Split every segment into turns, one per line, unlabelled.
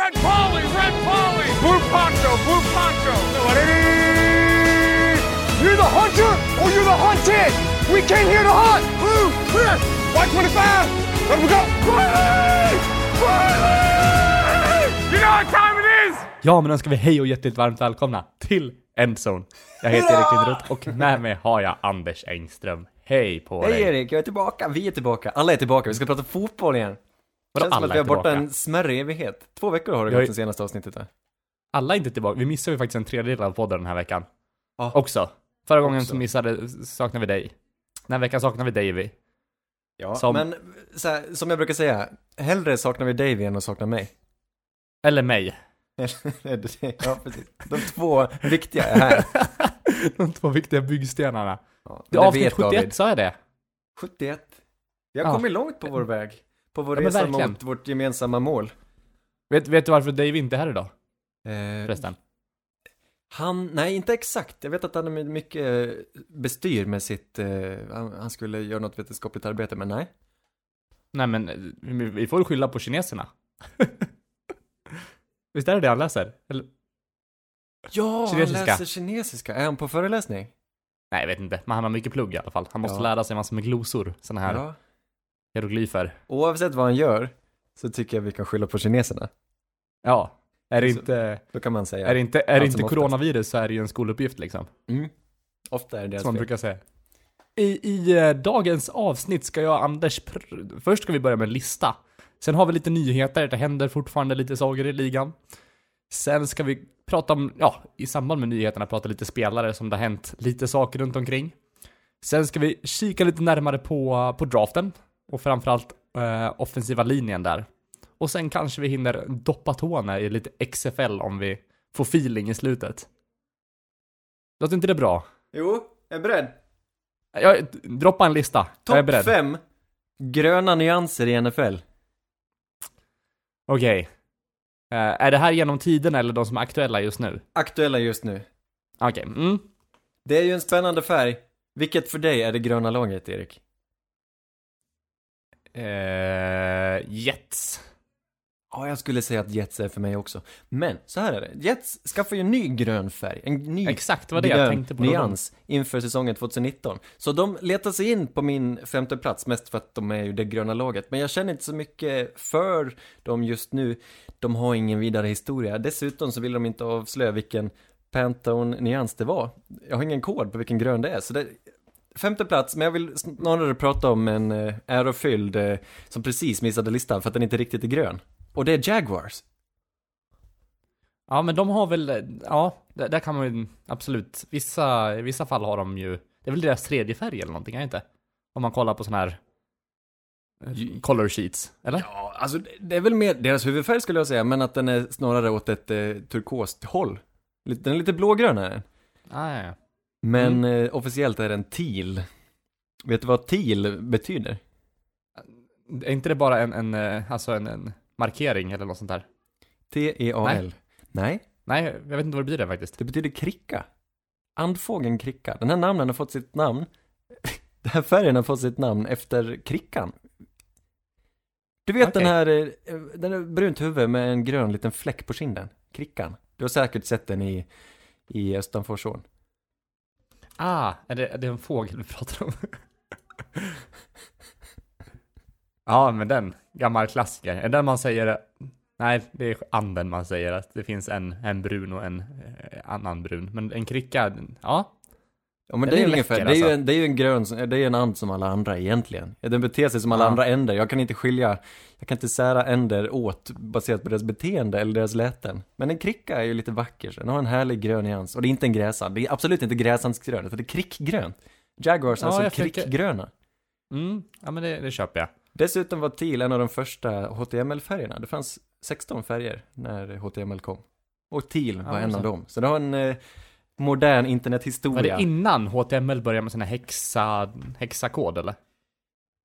Red Polly, Red Polly, Blue Poncho, Blue Poncho.
You're the hunter or you're the hunted! We came here to hunt!
Blue, clear. White 25. Let we go. Riley! Riley! You know what time it is?
Ja, men då ska vi hej och hjärtligt varmt välkomna till Endzone. Jag heter Erik Lindroth och med mig har jag Anders Engström. Hej på
Hej
dig!
Erik, jag är tillbaka, vi är tillbaka, alla är tillbaka, vi ska prata fotboll igen.
Vadå
Känns som att vi
är
har borta
tillbaka?
en smärre evighet. Två veckor har det
Jag
gått
är-
sen senaste avsnittet där.
Alla är inte tillbaka. Vi missade ju faktiskt en tredjedel av podden den här veckan.
Ja.
Också. Förra gången
Också.
så missade, saknade vi dig. Den här veckan saknar vi Davy.
Ja,
Som-
men så här, som jag brukar säga, hellre saknar vi Davy än att sakna mig.
Eller mig.
ja, precis. De två viktiga är här.
De två viktiga byggstenarna.
Ja,
Det är avsnitt
vet
71,
David.
sa jag det?
71. Vi har
Ja.
kommit långt på vår väg. På vår
Ja,
resa
verkligen.
mot vårt gemensamma mål.
Vet, vet du varför Davy inte är här idag?
Eh,
Förresten.
Han, nej inte exakt. Jag vet att han är mycket bestyr med sitt, eh, han, han skulle göra något vetenskapligt arbete, men nej.
Nej men, eh, vi vi får skylla på kineserna. Visst är det det han läser? Eller?
Ja,
Kinesiska.
han läser kinesiska. Är han på föreläsning?
Nej, jag vet inte. Men han har mycket plugg i alla fall. Han måste
Ja.
lära sig massor med glosor. Såna här
Ja.
Hieroglyfer.
Oavsett vad han gör, så tycker jag vi kan skylla på kineserna.
Ja. Är det
Så-
inte,
Då kan man säga.
är det inte, är det inte coronavirus så är det ju en skoluppgift liksom.
Mm. Ofta är det deras
Som man brukar säga. I, i eh, dagens avsnitt ska jag Anders, pr- först ska vi börja med en lista. Sen har vi lite nyheter, det händer fortfarande lite saker i ligan. Sen ska vi prata om, ja, i samband med nyheterna prata lite spelare som det har hänt lite saker runt omkring. Sen ska vi kika lite närmare på, på draften och framförallt eh, offensiva linjen där. Och sen kanske vi hinner doppa tårna i lite XFL om vi får feeling i slutet. Låter inte det bra?
Jo, jag är beredd.
Jag, droppa en lista. jag är
Topp
beredd.
fem gröna nyanser i NFL.
Okej. Eh, är det här genom tiden eller de som är aktuella just nu?
Aktuella just nu.
Okej. Mm.
Det är ju en spännande färg. Vilket för dig är det gröna laget, Erik?
Eh, Jets.
Ja, jag skulle säga att Jets är för mig också. Men, så här är det. Jets skaffar ju en ny grön färg. En ny
Exakt, det var det jag
grön
tänkte på.
nyans inför säsongen 2019. Så de letar sig in på min femte plats mest för att de är ju det gröna laget. Men jag känner inte så mycket för dem just nu. De har ingen vidare historia. Dessutom så vill de inte avslöja vilken Pantone-nyans det var. Jag har ingen kod på vilken grön det är. Så det, femte plats, men jag vill snarare prata om en eh, ärofylld eh, som precis missade listan för att den inte riktigt är grön. Och det är Jaguars.
Ja, men de har väl, ja, där, där kan man ju absolut, vissa, i vissa fall har de ju, det är väl deras tredje färg eller någonting, är det inte? Om man kollar på sån här eh, color sheets, eller?
Ja, alltså det- är väl mer deras huvudfärg skulle jag säga, men att den är snarare åt ett eh, turkost håll. Den är lite blågrön är den.
Ah, ja, ja.
Men eh, officiellt är den teal. Vet du vad teal betyder?
Är inte det bara en, en eh, alltså en, en markering eller något sånt där?
T-E-A-L. Nej.
Nej, jag vet inte vad det betyder faktiskt.
det betyder kricka. Andfågeln kricka. Den här namnen har fått sitt namn. Den här färgen har fått sitt namn efter krickan. Du vet
Okej.
den här, eh, den är brunt huvud med en grön liten fläck på kinden. Krickan. Du har säkert sett den i, i Östanforsån.
Ah, är det, är det en fågel vi pratar om? ja, men den, gammal klassiker. Är det den man säger, nej, det är anden man säger att det finns en, en brun och en eh, annan brun. Men en kricka, ja,
Ja men
Den
det är ungefär,
läcker,
det är ju,
alltså.
en, det är ju en grön, det är en and som alla andra egentligen. Den beter sig som alla
Ja.
andra änder. Jag kan inte skilja, jag kan inte sära änder åt baserat på deras beteende eller deras läten. Men en kricka är ju lite vacker, den har en härlig grön nyans. Och det är inte en gräsand, det är absolut inte gräsandsgrönt, utan det är krickgrönt. Jaguars är
Ja,
alltså krickgröna.
mm, ja men det, det köper jag.
Dessutom var teal en av de första HTML-färgerna. Det fanns 16 färger när HTML kom. Och teal var
Ja,
en av dem. Så det har en modern
Var
internethistoria.
det innan HTML började med sån här hexa, hexakod eller?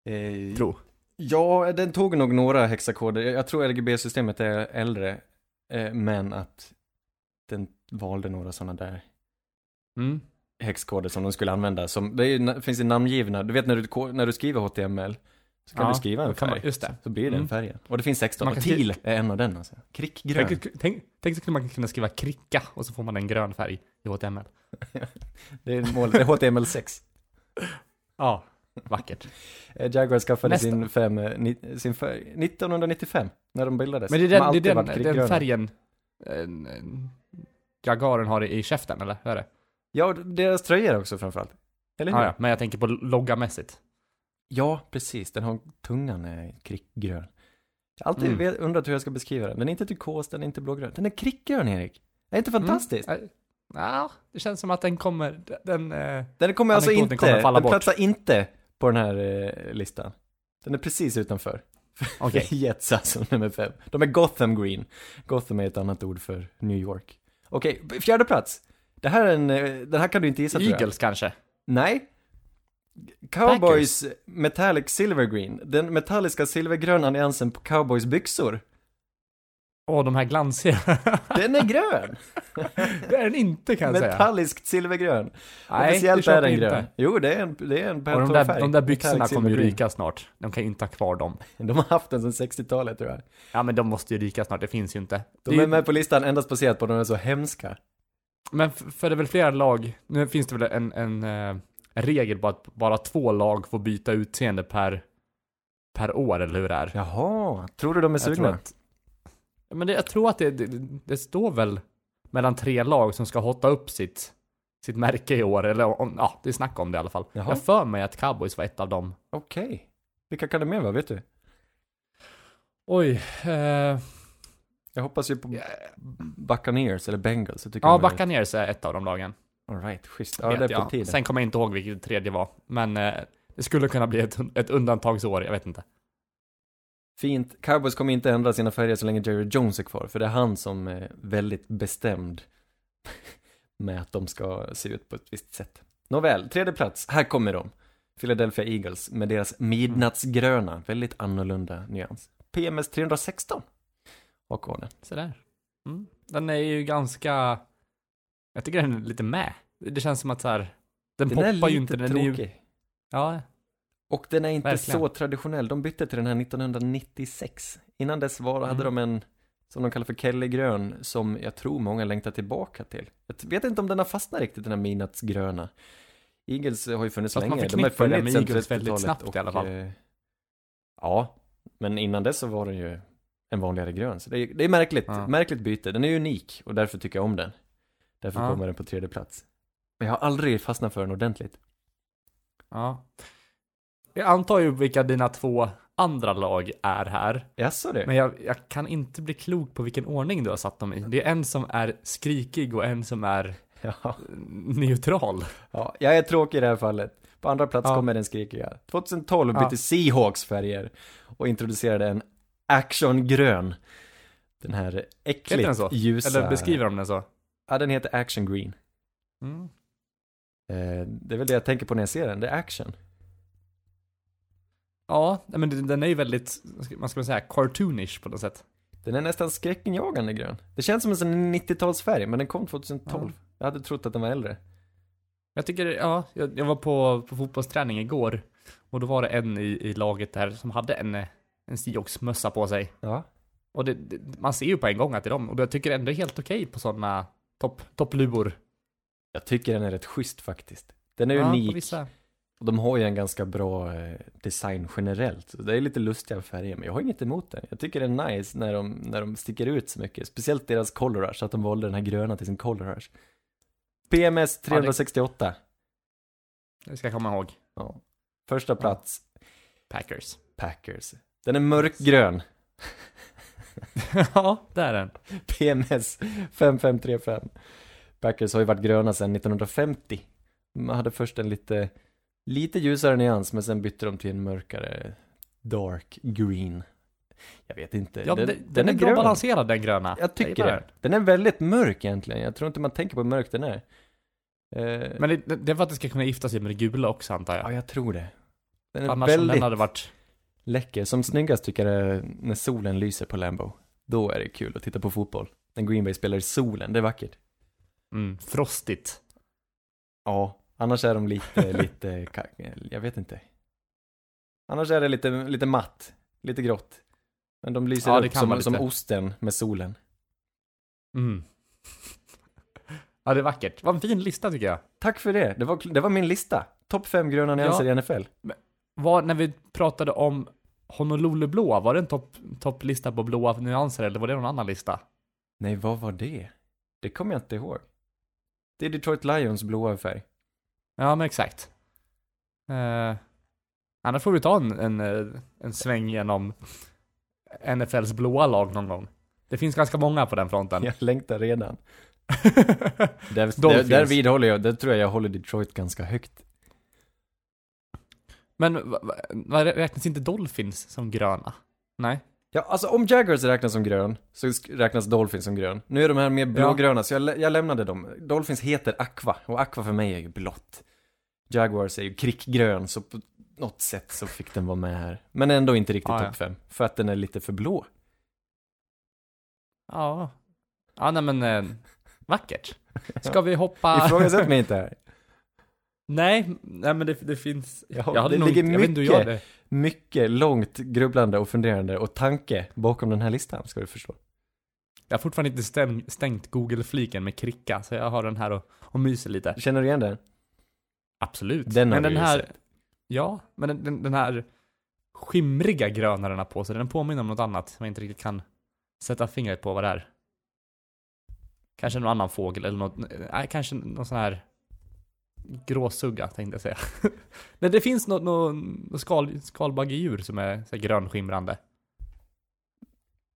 Eh,
Tro.
Ja, den tog nog några hexakoder. Jag tror RGB-systemet är äldre. Eh, men att den valde några sådana där
Mm.
hexkoder som de skulle använda. Som, det är, finns ju namngivna, du vet när du, när du skriver HTML Så kan
Ja,
du skriva en
kan man-
färg.
just det.
Så blir det den
Mm.
färgen. Och det finns 16,
Man
och
kan skri-
teal är en av den alltså. Krickgrön.
Tänk, tänk, tänk så skulle man kunna skriva kricka och så får man en grön färg i HTML.
Det är målet, det är HTML6.
Ja, vackert.
Eh, Jaguar skaffade
Nästa.
sin, fem, eh, ni, sin färg 1995, när de bildades.
Men det är
De
den, det
alltid
är den, den färgen eh, Jagaren har i, i käften, eller hur är det?
Ja, och deras tröjor också framförallt. Eller hur?
Ja, ja, men jag tänker på loggamässigt.
Ja, precis. Den har tungan är krickgrön. Jag har alltid
Mm.
vet- undrat hur jag ska beskriva den. Den är inte turkos, den är inte blågrön. Den är krickgrön, Erik. Är inte fantastiskt?
Mm. Ja, det känns som att den kommer, den, eh,
Den kommer alltså inte,
kommer falla
den platsar inte på den här eh, listan. Den är precis utanför.
okej.
Jets alltså, nummer fem. De är Gotham Green. Gotham är ett annat ord för New York. Okej, fjärde plats. Det här är en, eh, den här kan du inte gissa tror jag.
Eagles kanske?
Nej. Cowboys Metallic Silver Green. Den metalliska silvergröna nyansen på cowboys byxor.
Åh, de här glansiga.
Den är grön!
det är den inte kan jag säga.
Metalliskt silvergrön.
Nej,
Officiellt är den
jag
grön.
inte.
Jo, det är en, det är en
Och de
Pantone-färg.
där, de där byxorna kommer ju ryka snart. De kan ju inte ha kvar dem.
De har haft den sedan 60-talet tror jag.
Ja, men de måste ju ryka snart, det finns ju inte.
De
Det
är med på listan endast baserat på att de är så hemska.
Men för det är väl flera lag, nu finns det väl en, en, eh, en regel på att bara två lag får byta utseende per, per år, eller hur det är?
Jaha, tror du de är
Jag tror
sugna?
att, men det, jag tror att det, det, det står väl mellan tre lag som ska hotta upp sitt, sitt märke i år, eller om, ja, det är snack om det i alla fall.
Jaha.
Jag för mig att Cowboys var ett av dem.
Okej. Vilka kan det mer vara, vet du?
Oj, eh,
Jag hoppas ju på Buccaneers eller Bengals. Jag tycker
ja, Buccaneers är ett av de lagen.
All right, schysst. Ja, det är på tiden.
Sen kommer jag inte ihåg vilket det tredje var, men eh, det skulle kunna bli ett, ett undantagsår, jag vet inte.
Fint. Cowboys kommer inte ändra sina färger så länge Jerry Jones är kvar, för det är han som är väldigt bestämd med att de ska se ut på ett visst sätt. Nåväl, tredje plats. Här kommer de. Philadelphia Eagles med deras midnattsgröna, väldigt annorlunda nyans. PMS 316 har kvar den.
Sådär. Mm. Den är ju ganska, jag tycker den är lite med. Det känns som att så här, den,
Den
poppar ju
lite
inte, den är ju,
tråkig.
ja,
Och den är inte
Verkligen.
så traditionell. De bytte till den här 1996. Innan dess var, hade
Mm.
de en, som de kallar för Kelly-grön, som jag tror många längtar tillbaka till. Jag vet inte om den har fastnat riktigt, den här midnattsgröna. Eagles har ju funnits
Fast man
länge.
förknippar den med
sedan
Eagles väldigt
30-talet
snabbt i alla fall.
eh, ja, men innan dess så var den ju en vanligare grön. Så det är, det är märkligt,
Ja.
märkligt byte. Den är unik och därför tycker jag om den. Därför
Ja.
kommer den på tredje plats. Men jag har aldrig fastnat för den ordentligt.
ja. Jag antar ju vilka dina två andra lag är här.
Jaså du?
Men jag, jag kan inte bli klok på vilken ordning du har satt dem i. Det är en som är skrikig och en som är
Ja.
neutral.
Ja, jag är tråkig i det här fallet. På andra plats
Ja.
kommer den skrikiga. 2012 bytte
Ja.
Seahawks färger och introducerade en actiongrön. Den här äckligt
den så?
ljusa.
Eller beskriver de den så?
Ja, den heter action green.
Mm.
Eh, det är väl det jag tänker på när jag ser den, det är action.
Ja, men den- är ju väldigt, man ska väl säga, cartoonish på något sätt.
Den är nästan skräckinjagande grön. Det känns som en sån 90-talsfärg, men den kom 2012. Jag hade trott att den var äldre.
Jag tycker, ja, jag, jag var på, på fotbollsträning igår och då var det en i, i laget där som hade en, en Seahawks-mössa på sig.
Ja.
Och det, det, man ser ju på en gång att det är dem. Och jag tycker ändå helt okej på sådana topp, toppluvor.
Jag tycker den är rätt schysst faktiskt. Den är
Ja,
unik. Och de har ju en ganska bra eh, design generellt. Så det är lite lustiga färger, men jag har inget emot det. Jag tycker det är nice när de, när de sticker ut så mycket. Speciellt deras color rush, att de valde den här gröna till sin color rush. PMS 368.
Det ska jag komma ihåg.
Ja. Första plats,
Packers.
Packers. Den är mörkgrön.
ja, det är den.
PMS 5535. Packers har ju varit gröna sedan 1950. Man hade först en lite, lite ljusare nyans, men sen bytte de till en mörkare dark green. Jag vet inte.
Ja, den, den, är, bra
grön.
balanserad den gröna.
Jag tycker det. Den är väldigt mörk egentligen. Jag tror inte man tänker på hur mörk den är. Eh,
den. Men det, det är för att det ska kunna gifta sig med det gula också antar jag.
ja, jag tror det. Den är
Annars
väldigt
den hade varit...
läcker. Som snyggast tycker jag när solen lyser på Lambo. Då är det kul att titta på fotboll. När Green Bay spelar i solen, det är vackert.
Mm, frostigt.
Ja, annars är de lite, lite, jag vet inte. Annars är det lite, lite matt, lite grått. Men de lyser
Ja,
upp som,
lite.
som osten med solen.
Mm. Ja, det är vackert. Vad en fin lista tycker jag.
Tack för det, det var, det var min lista. Topp fem gröna nyanser
Ja.
i NFL.
Var, när vi pratade om Honolulu blåa, var det en topp topplista på blåa nyanser eller var det någon annan lista?
Nej, vad var det? Det kommer jag inte ihåg. Det är Detroit Lions blåa färg.
Ja, men exakt. Eh, annars får vi ta en, en, eh, en sväng genom NFLs blåa lag någon gång. Det finns ganska många på den fronten.
Jag längtar redan. Där, där, där vidhåller jag, där tror jag jag håller Detroit ganska högt.
Men va- va- räknas inte Dolphins som gröna? Nej?
Ja, alltså om Jaguars räknas som grön, så räknas Dolphins som grön. Nu är de här mer blågröna, så jag, lä- jag lämnade dem. Dolphins heter Aqua, och Aqua för mig är ju blått. Jaguars är ju krickgrön, så på något sätt så fick den vara med här. Men ändå inte riktigt
Ah, ja.
topp fem, för att den är lite för blå.
Ja. Ja, nej men eh, vackert. Ska vi hoppa?
Ifrågasätt mig inte här.
Nej, nej men det, det finns...
Ja,
jag hade
det
nog,
ligger
jag vet inte hur jag
mycket. långt grubblande och funderande och tanke bakom den här listan, ska du förstå.
Jag har fortfarande inte stäng, stängt Google-fliken med kricka, så jag har den här och, och myser lite.
Känner du igen den?
Absolut.
Den har
men
du
den här...
sett.
Ja, men den, den, den här skimriga gröna den har på sig, den påminner om något annat som jag inte riktigt kan sätta fingret på vad det är. Kanske någon annan fågel eller något, nej kanske någon sån här gråsugga tänkte jag säga. Nej det finns något, något, skal, skalbaggedjur som är så här grönskimrande.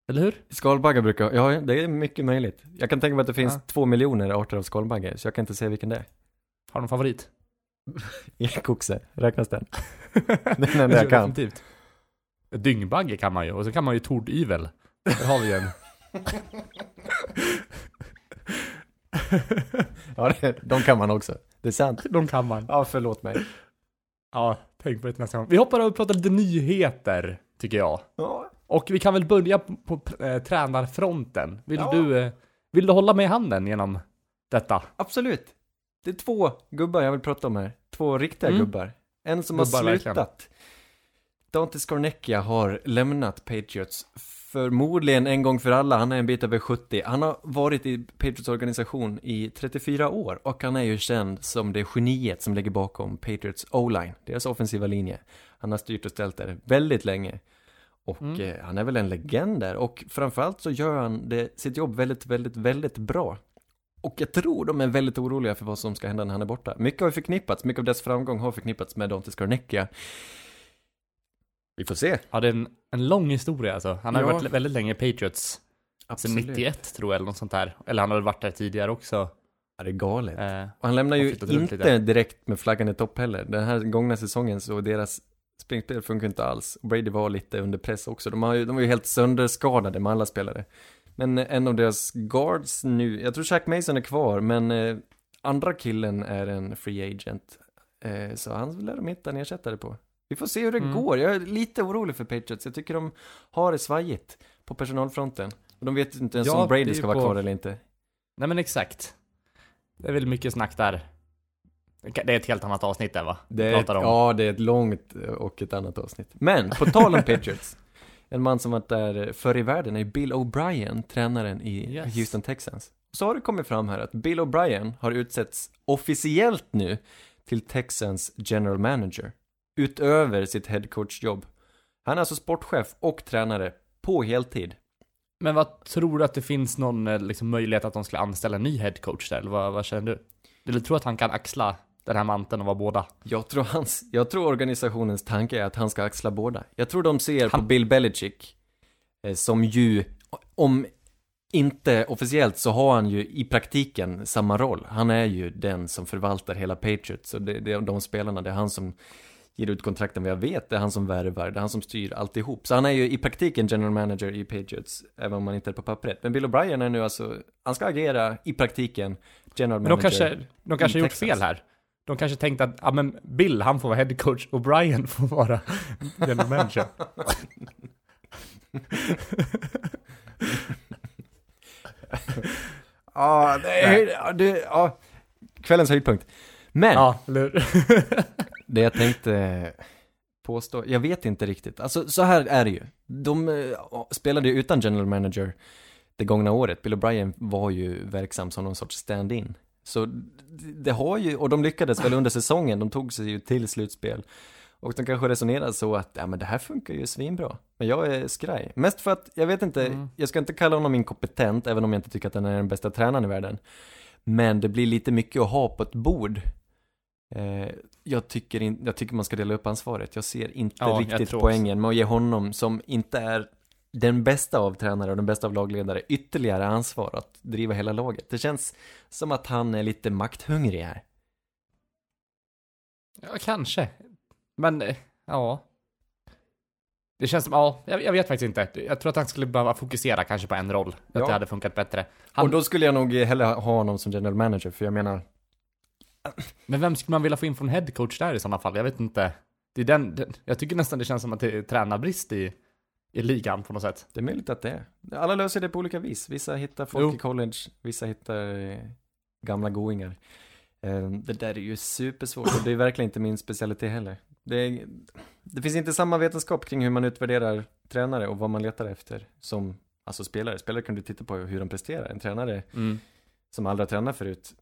Eller hur?
Skalbaggar brukar, ja det är mycket möjligt. Jag kan tänka mig att det finns
Ja.
två miljoner arter av skalbaggar, så jag kan inte säga vilken det är.
Har du någon favorit?
Ekoxe, räknas den? Den enda jag kan.
Definitivt. Dyngbagge kan man ju, och så kan man ju tordyvel. Där har vi en.
Ja, det, de kan man också. Det är sant.
De kan man.
Ja, förlåt mig.
Ja, tänk på det nästa gång. Vi hoppar över och pratar lite nyheter, tycker jag.
Ja,
Och vi kan väl börja på, på eh, tränarfronten. Vill
Ja.
du, eh, vill du hålla med handen genom detta?
absolut. Det är två gubbar jag vill prata om här. Två riktiga
Mm.
gubbar. En som
Gubbar,
har
verkligen.
slutat. Dante Scarnecchia har lämnat Patriots. Förmodligen en gång för alla, han är en bit över 70. Han har varit i Patriots organisation i 34 år och han är ju känd som det geniet som ligger bakom Patriots O-line, deras offensiva linje. Han har styrt och ställt där väldigt länge. Och
Mm.
eh, han är väl en legend där och framförallt så gör han det, sitt jobb väldigt, väldigt, väldigt bra. Och jag tror de är väldigt oroliga för vad som ska hända när han är borta. Mycket har förknippats, mycket av dess framgång har förknippats med Dante Scarnecchia. Vi får se.
Ja, det är en, en lång historia alltså. Han har
Ja.
varit väldigt länge i Patriots. Sen 91 tror jag, eller något sånt där. Eller han har varit där tidigare också.
Ja, det är galet.
Eh,
Och han lämnar ju inte direkt med flaggan i topp heller. Den här gångna säsongen så deras springspel funkar inte alls. Brady var lite under press också. De, har ju, de var ju helt sönderskadade med alla spelare. Men eh, en av deras guards nu, jag tror Shaq Mason är kvar, men eh, andra killen är en free agent. Eh, så han lär de hitta en ersättare på. Vi får se hur det
Mm.
går. Jag är lite orolig för Patriots. Jag tycker de har det svajigt på personalfronten. Och de vet inte ens
Ja,
om Brady ska vara
på-
kvar eller inte.
nej men exakt. Det är väl mycket snack där. Det är ett helt annat avsnitt där va?
Det
pratar om.
Ja, det är ett långt eh, och ett annat avsnitt. Men, på tal om Patriots. En man som varit där förr i världen är Bill O'Brien, tränaren i
Yes.
Houston Texans. Så har det kommit fram här att Bill O'Brien har utsetts officiellt nu till Texans general manager. Utöver sitt headcoach-jobb. Han är alltså sportchef och tränare på heltid.
Men vad tror du att det finns någon eh, liksom, möjlighet att de skulle anställa en ny headcoach där? Eller vad, vad känner du? Eller tror du att han kan axla den här manteln och vara båda?
Jag tror, hans, jag tror organisationens tanke är att han ska axla båda. Jag tror de ser på
Han-
Bill Belichick eh, som ju, om inte officiellt så har han ju i praktiken samma roll. Han är ju den som förvaltar hela Patriots och det, det de spelarna, det är han som ger ut kontrakten vad jag vet, det är han som värvar, det är han som styr alltihop. Så han är ju i praktiken general manager i Patriots, även om han inte är på pappret. Men Bill O'Brien är nu alltså, han ska agera i praktiken general
Men
manager.
de kanske, de kanske har gjort fel här. De kanske tänkte att, ja men Bill han får vara headcoach och Brian får vara general manager.
Ja, det är, det, ja, kvällens höjdpunkt. Men,
ja, eller?
det jag tänkte påstå. Jag vet inte riktigt. Alltså så här är det ju. De eh, spelade ju utan general manager det gångna året. Bill O'Brien var ju verksam som någon sorts stand-in. Så det- har ju, och de lyckades väl under säsongen, de tog sig ju till slutspel. Och de kanske resonerade så att, ja men det här funkar ju svinbra. Men jag är skraj. Mest för att, jag vet inte,
Mm.
jag ska inte kalla honom inkompetent, även om jag inte tycker att han är den bästa tränaren i världen. Men det blir lite mycket att ha på ett bord. Eh, jag, tycker in, jag tycker man ska dela upp ansvaret. Jag ser inte
Ja,
riktigt poängen med att ge honom, som inte är den bästa av tränare och den bästa av lagledare, ytterligare ansvar att driva hela laget. Det känns som att han är lite makthungrig här.
Ja, kanske. Men, eh, ja. Det känns som, ja, jag, vet faktiskt inte. Jag tror att han skulle behöva fokusera kanske på en roll. Att
Ja.
det hade funkat bättre. Han,
Och då skulle jag nog hellre ha honom som general manager, för jag menar,
Men vem skulle man vilja få in från headcoach där i sådana fall? Jag vet inte. Det är den, den, jag tycker nästan det känns som att det är tränarbrist i, i ligan på något sätt.
det är möjligt att det är. Alla löser det på olika vis. Vissa hittar folk
Jo.
i college, vissa hittar eh, gamla goingar. Eh, det där är ju supersvårt och det är verkligen inte min specialitet heller. Det, är, det finns inte samma vetenskap kring hur man utvärderar tränare och vad man letar efter som alltså spelare. Spelare kan du titta på hur de presterar. En tränare
Mm.
som aldrig har tränat förut.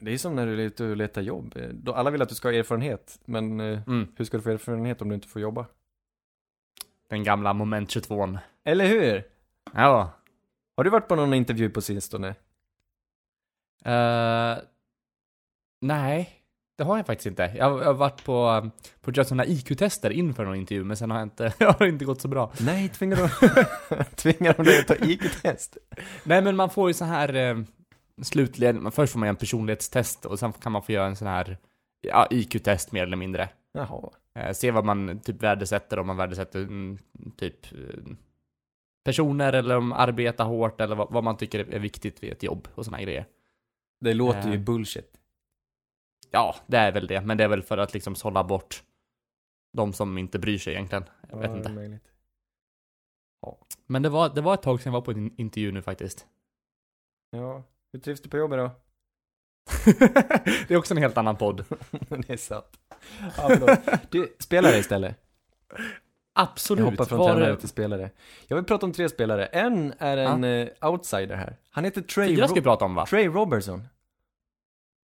Det är som när du är ute och letar jobb. Eh, Alla vill att du ska ha erfarenhet, men eh,
Mm.
hur ska du få erfarenhet om du inte får jobba?
Den gamla moment 22
Eller hur?
Ja.
Har du varit på någon intervju på sistone?
Uh, nej, det har jag faktiskt inte. Jag har, jag har varit på, um, på att sådana IQ-tester inför någon intervju, men sen har jag inte, har det inte gått så bra.
Nej, tvingar de, tvingar de dig att ta IQ-test?
Nej, men man får ju så här eh, slutligen, först får man göra en personlighetstest och sen kan man få göra en sån här ja, IQ-test mer eller mindre.
Jaha.
Eh, se vad man typ värdesätter, om man värdesätter mm, typ eh, personer eller om arbetar hårt eller vad, man tycker är viktigt vid ett jobb och såna här grejer.
Det låter ju
Eh.
bullshit.
Ja, det är väl det, men det är väl för att liksom sålla bort de som inte bryr sig egentligen. Jag vet
Ja,
inte.
möjligt.
Men det var, det var ett tag sedan jag var på en intervju nu faktiskt.
Ja, hur trivs du på jobbet då?
det är också en helt annan podd.
det är sant. Ja, du, spelare istället.
Absolut.
Jag hoppar från
Var-
tränare till spelare. Jag vill prata om tre spelare. En är en eh, outsider här. Han heter Trey,
Fyra ska vi prata om va?
Trey Robertson.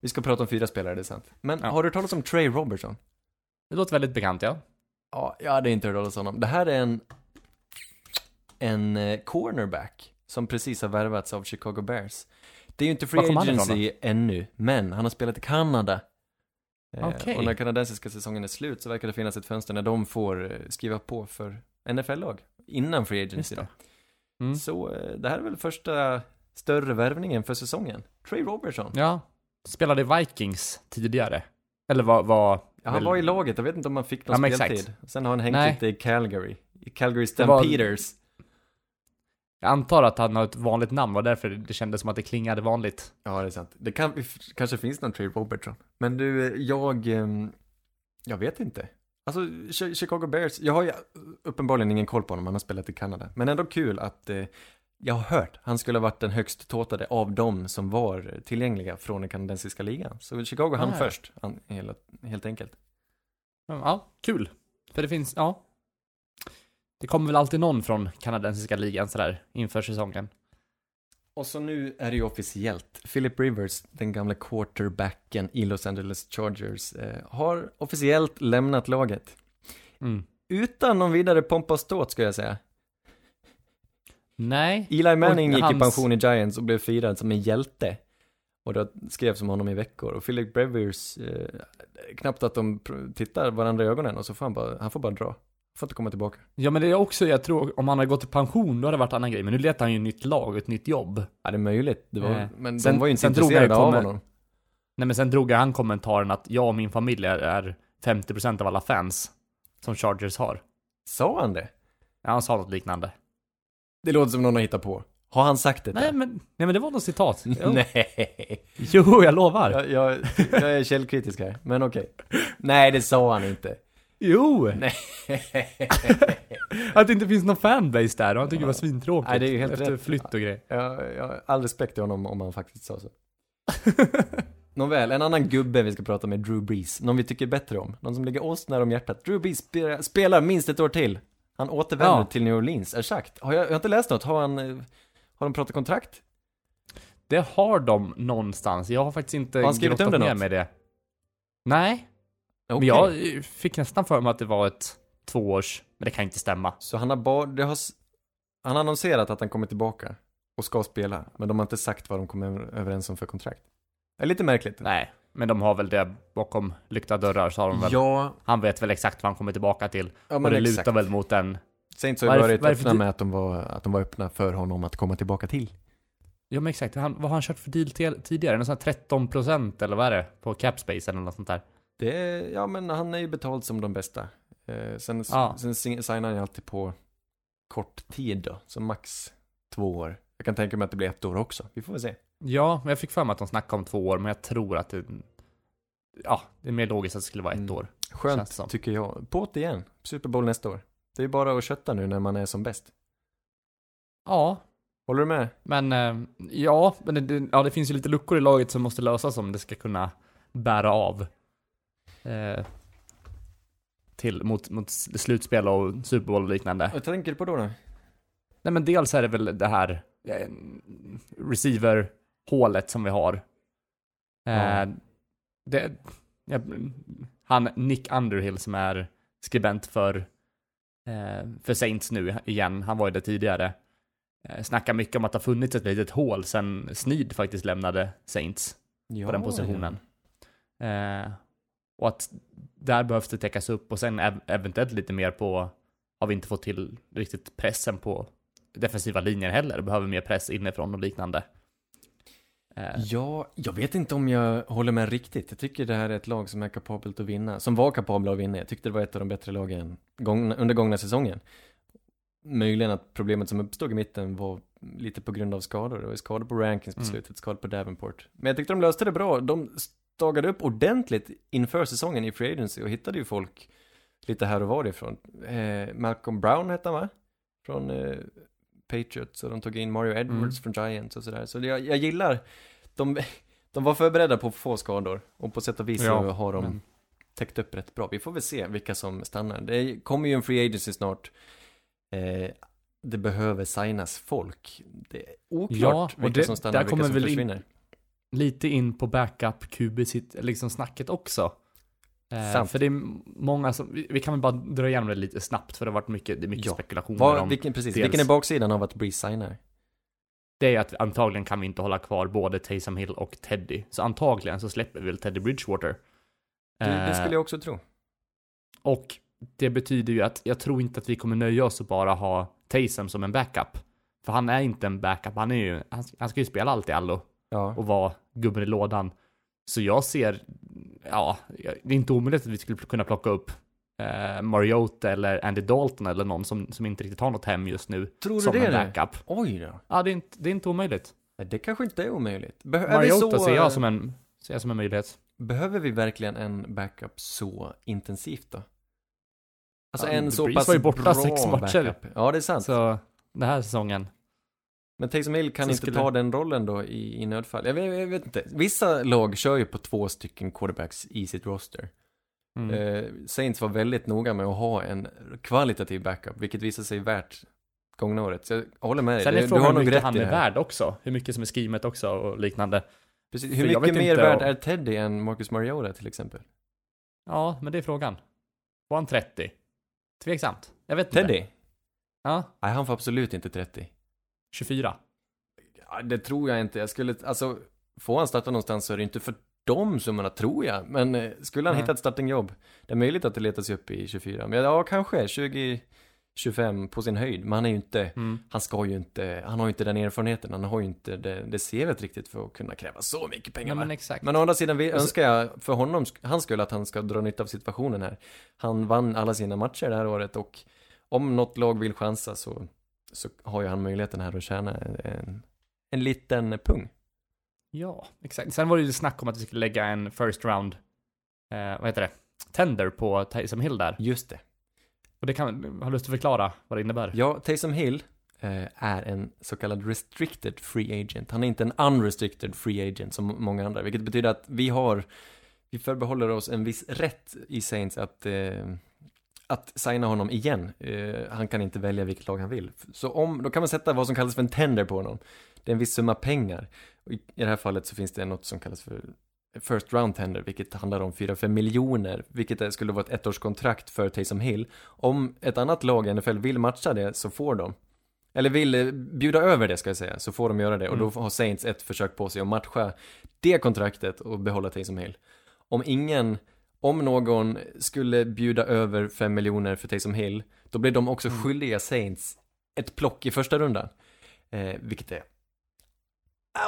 Vi ska prata om fyra spelare, det är sant. Men
Ja.
har du hört talas om Trey Robertson?
Det låter väldigt bekant ja.
Ja, jag hade inte hört talas om honom. Det här är en, en eh, cornerback som precis har värvats av Chicago Bears. Det är ju inte
Var
free agency ännu, men han har spelat i Kanada. Eh,
Okej.
Och när kanadensiska säsongen är slut så verkar det finnas ett fönster när de får eh, skriva på för NFL-lag innan free agency. Då.
Mm.
Så eh, det här är väl första större värvningen för säsongen. Trey Robertson.
Ja. Spelade i Vikings tidigare. Eller vad var...
Ja, han var i laget, jag vet inte om han fick någon
Ja, men exakt.
speltid. Sen har han hängt
Nej.
lite i Calgary. I Calgary
var-
Stampeders.
Jag antar att han har ett vanligt namn, var därför det kändes som att det klingade vanligt.
Ja, det är sant. Det kan, kanske finns någon Trey Robertson. Men du, eh, jag, ehm, jag vet inte. Alltså, Chi- Chicago Bears, jag har ju uppenbarligen ingen koll på honom, han har spelat i Kanada. Men ändå kul att eh, jag har hört, han skulle ha varit den högst tåtade av dem som var tillgängliga från den kanadensiska ligan. Så Chicago han
Ah, ja.
först, han, helt, helt enkelt.
Ja, kul. För det finns, ja. Det kommer väl alltid någon från kanadensiska ligan sådär inför säsongen.
Och så nu är det ju officiellt. Philip Rivers, den gamla quarterbacken i Los Angeles Chargers, eh, har officiellt lämnat laget.
Mm.
Utan någon vidare pompa och ståt ska jag säga.
Nej.
Eli Manning gick i
hans-
pension i Giants och blev firad som en hjälte. Och det skrevs om honom i veckor. Och Philip Rivers, eh, knappt att de tittar varandra i ögonen och så får han bara, han får bara dra. Får inte komma tillbaka.
Ja men det är också, jag tror, om han hade gått i pension då hade det varit en annan grej. Men nu letar han ju ett nytt lag och ett nytt jobb.
Ja, det är möjligt. Det var,
Eh,
men
sen-
de var ju inte intresserade av honom.
Nej men sen drog han kommentaren att jag och min familj är- är 50% av alla fans som Chargers har.
Sa han det?
Ja, han sa något liknande.
Det låter som någon har hittat på. Har han sagt det?
Nej men, nej men det var något citat.
Nej.
jo jag lovar.
Jag, jag, jag är källkritisk här, men okej. Nej, det sa han inte.
Jo!
Nej.
Att det inte finns någon fanbase där och han tycker det var svintråkigt.
Nej, det är ju helt
Efter
rätt.
flytt och grejer.
Jag, jag har all respekt till honom om han faktiskt sa så. Nåväl, en annan gubbe vi ska prata med, Drew Brees. Någon vi tycker bättre om. Någon som ligger oss nära om hjärtat. Drew Brees spelar, spelar minst ett år till. Han återvänder
Ja.
till New Orleans, sagt. Har jag, jag har inte läst något, har han, har de pratat kontrakt?
Det har de någonstans. Jag har faktiskt inte
Har han skrivit under något?
med det. Nej,
Okej.
men jag fick nästan för mig att det var ett tvåårs, men det kan inte stämma.
Så han har bara, det har, han har annonserat att han kommer tillbaka och ska spela, men de har inte sagt vad de kommer överens om för kontrakt. Det är lite märkligt.
Nej, men de har väl det bakom lyckta dörrar så har de väl.
Ja,
Han vet väl exakt vad han kommer tillbaka till.
ja
och
men
det
exakt.
lutar väl mot en.
Saints har ju
Varför-
varit öppna
ty-
med att de, var, att de var öppna för honom att komma tillbaka till.
Ja men exakt, han, vad har han kört för deal till, tidigare? Någon sån här 13% eller vad är det? På Capspace eller något sånt där.
Det är, ja men han är ju betald som de bästa. Eh, sen,
Ja.
sen signar han ju alltid på kort tid då, så max två år. Jag kan tänka mig att det blir ett år också, vi får väl se.
Ja, men jag fick för mig att de snackade om två år, men jag tror att det... Ja, det är mer logiskt att det skulle vara ett
Mm.
år.
Skönt tycker jag. På't igen, Super Bowl nästa år. Det är bara att kötta nu när man är som bäst.
Ja,
Håller du med?
men eh, ja, men det, ja, det finns ju lite luckor i laget som måste lösas om det ska kunna bära av. Eh, till, mot, mot slutspel och Super Bowl och liknande.
Vad tänker du på då? då?
Nej men dels är det väl det här eh, receiver-hålet som vi har. Eh,
Ja.
det, ja, han Nick Underhill som är skribent för, eh, för Saints nu igen, han var ju det tidigare. Eh, snackar mycket om att det har funnits ett litet hål sen Sneed faktiskt lämnade Saints
Ja,
på den positionen. Eh, och att där behövs det täckas upp och sen ev- eventuellt lite mer på, har vi inte fått till riktigt pressen på defensiva linjer heller, behöver mer press inifrån och liknande. Eh,
Ja, jag vet inte om jag håller med riktigt. Jag tycker det här är ett lag som är kapabelt att vinna, som var kapabla att vinna. Jag tyckte det var ett av de bättre lagen gångna, under gångna säsongen. Möjligen att problemet som uppstod i mitten var lite på grund av skador. Det var skador på Rankins på
Mm.
slutet, skador på Davenport. Men jag tyckte de löste det bra. De stagade upp ordentligt inför säsongen i Free Agency och hittade ju folk lite här och var ifrån. Eh, Malcolm Brown hette han va? Från eh, Patriots och de tog in Mario Edwards
Mm.
från Giants och sådär. Så jag, jag gillar, de, de var förberedda på att få skador och på sätt och vis
Ja,
har de
men-
täckt upp rätt bra. Vi får väl se vilka som stannar. Det kommer ju en free agency snart. Eh, det behöver signas folk. Det är oklart
Ja,
vilka
det-
som stannar och vilka som
väl in-
försvinner.
Lite in på backup QB liksom snacket också. Eh,
Sant.
för det är många som, vi, vi kan väl bara dra igenom det lite snabbt för det har varit mycket, det är mycket
Ja.
spekulationer
Vad,
om
vilken, precis,
dels-
vilken är baksidan av att Breeze signar?
det är att antagligen kan vi inte hålla kvar både Taysom Hill och Teddy. Så antagligen så släpper vi väl Teddy Bridgewater.
Det, det
Eh,
skulle jag också tro.
Och det betyder ju att jag tror inte att vi kommer nöja oss och bara ha Taysom som en backup. För han är inte en backup, han är ju, han, han ska ju spela allt i allo
Ja.
och vara gubben i lådan. Så jag ser, ja, det är inte omöjligt att vi skulle kunna plocka upp eh, Mariota eller Andy Dalton eller någon som, som inte riktigt har något hem just nu
Tror du
som
det?
en
det?
backup.
Oj då.
Ja, det är inte, det är inte omöjligt.
Nej, Det kanske inte är omöjligt. Beh-
Mariota
så,
ser jag
eh,
som en, ser jag som en möjlighet.
Behöver vi verkligen en backup så intensivt då? Alltså
Ja,
en så pass
var ju borta
bra
sex matcher.
backup. Ja, det är sant.
Så den här säsongen.
Men Taysom Hill kan
Så
inte
skulle-
ta den rollen då i, i nödfall. Jag vet, jag vet inte. Vissa lag kör ju på två stycken quarterbacks i sitt roster.
Mm.
Eh, Saints var väldigt noga med att ha en kvalitativ backup, vilket visade sig värt gångna året. Så jag håller med dig.
Sen
Du-
är
du
frågan
har
hur mycket han är värd också. Hur mycket som är skrivet också och liknande.
Precis. Hur mycket mer värd
om-
är Teddy än Marcus Mariota till exempel?
Ja, men det är frågan. Var han 30? Tveksamt. Jag vet inte.
Teddy?
Ja,
Nej, han får absolut inte 30.
24.
Ja, det tror jag inte. Jag skulle, alltså, får han starta någonstans så är det inte för de summorna, tror jag. Men eh, skulle han
Nej.
hitta ett startingjobb, det är möjligt att det letar sig upp i 24. Men ja, kanske 20, 25 på sin höjd. Men han är ju inte,
Mm.
han ska ju inte, han har ju inte den erfarenheten. Han har ju inte det, det CVt riktigt för att kunna kräva så mycket pengar. Va?
men exakt.
Men å andra sidan vi önskar jag för honom, han skulle att han ska dra nytta av situationen här. Han vann alla sina matcher det här året och om något lag vill chansa så, så har ju han möjligheten här att tjäna en, en liten pung.
Ja, exakt. Sen var det ju snack om att vi skulle lägga en first round, eh, vad heter det? Tender på Tyson Hill där.
Just det.
Och det kan, har du lust att förklara vad det innebär?
Ja, Taysom Hill eh, är en så kallad restricted free agent. Han är inte en unrestricted free agent som många andra, vilket betyder att vi har, vi förbehåller oss en viss rätt i Saints att eh, att signa honom igen. Eh, han kan inte välja vilket lag han vill. Så om, då kan man sätta vad som kallas för en tender på honom. Det är en viss summa pengar. I, I det här fallet så finns det något som kallas för first round tender, vilket handlar om 4-5 miljoner, vilket skulle vara ett ettårskontrakt för Taysom Hill. Om ett annat lag i NFL vill matcha det så får de. Eller vill eh, bjuda över det ska jag säga, så får de göra det. Och då har Saints ett försök på sig att matcha det kontraktet och behålla Taysom Hill. Om ingen om någon skulle bjuda över 5 miljoner för Taysom Hill, då blir de också
Mm.
skyldiga Saints ett plock i första rundan. Eh, vilket är...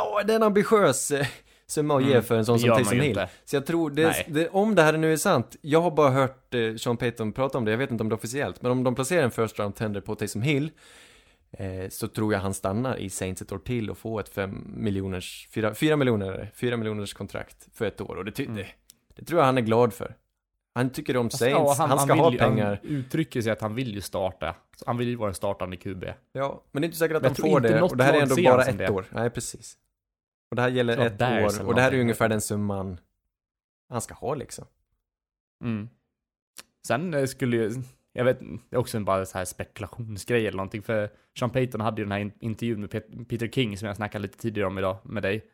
Åh, det är en ambitiös eh, summa att ge
Mm,
för en sån som Taysom Hill.
inte.
Så jag tror, det, det, om det här nu är sant, jag har bara hört eh, Sean Payton prata om det, jag vet inte om det är officiellt, men om de placerar en first round tender på Taysom Hill, eh, så tror jag han stannar i Saints ett år till och får ett 5 miljoners, 4, 4 miljoner, 4 miljoners kontrakt för ett år. Och det, ty-
Mm.
Det, tror jag han är glad för. Han tycker om Saints,
ja,
han, ska
vill
ha
ju-
pengar.
Han uttrycker sig att han vill ju starta. Så Han vill ju vara en startande QB.
Ja, men det är inte säkert att de
tror
får det. Och det här är ändå
han
bara ett
det.
år. Nej, precis. Och det här gäller ett år. Och det här är
någonting.
ungefär den summan han ska ha liksom.
Mm. Sen eh, skulle ju, jag vet det är också en bara så här spekulationsgrej eller någonting, för Sean Payton hade ju den här in- intervjun med Pet- Peter King som jag snackade lite tidigare om idag med dig.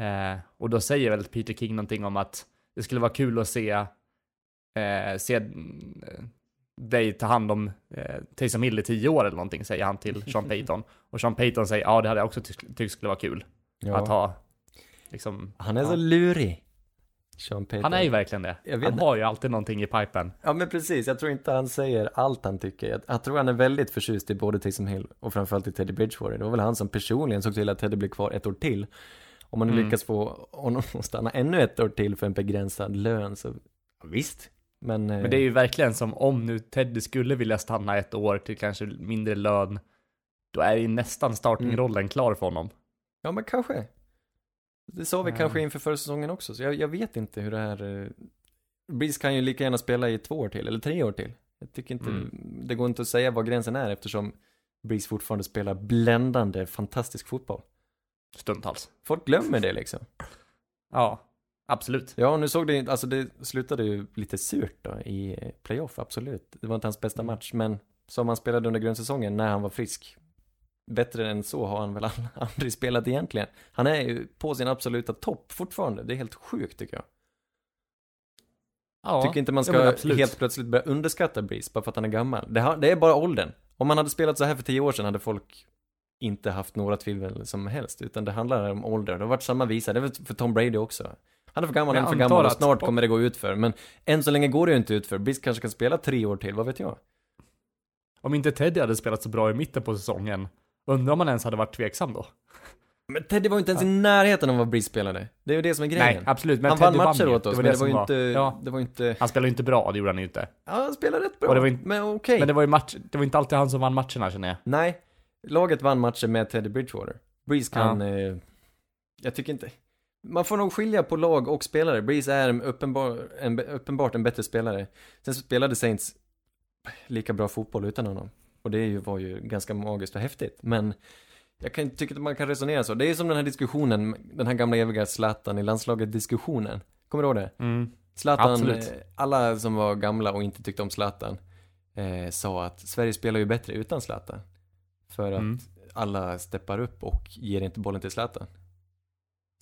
Eh, och då säger väl Peter King någonting om att det skulle vara kul att se, eh, se eh, dig ta hand om eh, Taysom Hill i tio år eller någonting, säger han till Sean Payton. Och Sean Payton säger, ja det hade jag också tyckt tyckt skulle vara kul.
Ja.
Att ha, liksom,
Han är
ja.
så lurig. Sean Payton.
Han är ju verkligen det. Han har ju alltid någonting i pipen.
Ja men precis, jag tror inte han säger allt han tycker. Jag, jag tror han är väldigt förtjust i både Taysom Hill och framförallt i Teddy Bridgewater. Det var väl han som personligen såg till att Teddy blev kvar ett år till. Om man
Mm.
lyckas få honom att stanna ännu ett år till för en begränsad lön så visst. Men, eh,
Men det är ju verkligen som om nu Teddy skulle vilja stanna ett år till kanske mindre lön, då är ju nästan startingrollen klar för honom.
Ja men kanske. Det sa vi
Mm.
kanske inför förra säsongen också, så jag, jag vet inte hur det här... Eh... Breeze kan ju lika gärna spela i två år till, eller tre år till. Jag tycker inte,
Mm.
det går inte att säga vad gränsen är eftersom Breeze fortfarande spelar bländande, fantastisk fotboll.
Stundtals.
Folk glömmer det liksom.
Ja, absolut.
Ja, nu såg det alltså det slutade ju lite surt då i playoff, absolut. Det var inte hans bästa
Mm.
match, men som han spelade under grundsäsongen när han var frisk. Bättre än så har han väl aldrig spelat egentligen. Han är ju på sin absoluta topp fortfarande, det är helt sjukt tycker jag.
Ja,
tycker inte man
ja,
ska
absolut.
helt plötsligt börja underskatta Breeze bara för att han är gammal. Det, har, det är bara åldern. Om man hade spelat så här för tio år sedan hade folk inte haft några tvivel som helst, utan det handlar om ålder. Det har varit samma visa, det är för Tom Brady också. Han är för gammal, han är för gammal och snart kommer det gå ut för. Men än så länge går det ju inte ut för. Breeze kanske kan spela tre år till, vad vet jag?
Om inte Teddy hade spelat så bra i mitten på säsongen, undrar om man ens hade varit tveksam då?
Men Teddy var ju inte ens i närheten av vad Breeze spelade. Det är ju det som är grejen.
Nej, absolut. Men
han
Teddy
vann matcher
ju.
åt oss,
Det var
men det var ju inte,
Ja,
det var inte,
han spelade ju inte bra, det gjorde han ju inte.
ja han spelade rätt bra.
Och det var inte-
men okej.
Men det var ju match, det var inte alltid han som vann matcherna känner jag.
Nej, laget vann matcher med Teddy Bridgewater. Breeze kan, eh, jag tycker inte, man får nog skilja på lag och spelare. Breeze är en uppenbar, en, uppenbart en bättre spelare. Sen så spelade Saints lika bra fotboll utan honom. Och det ju, var ju ganska magiskt och häftigt. Men jag kan tycka att man kan resonera så. Det är som den här diskussionen, den här gamla eviga Zlatan i landslaget-diskussionen. Kommer du ihåg det?
Mm.
Zlatan,
Absolut.
eh, alla som var gamla och inte tyckte om Zlatan eh, sa att Sverige spelar ju bättre utan Zlatan. För att
Mm.
alla steppar upp och ger inte bollen till Zlatan.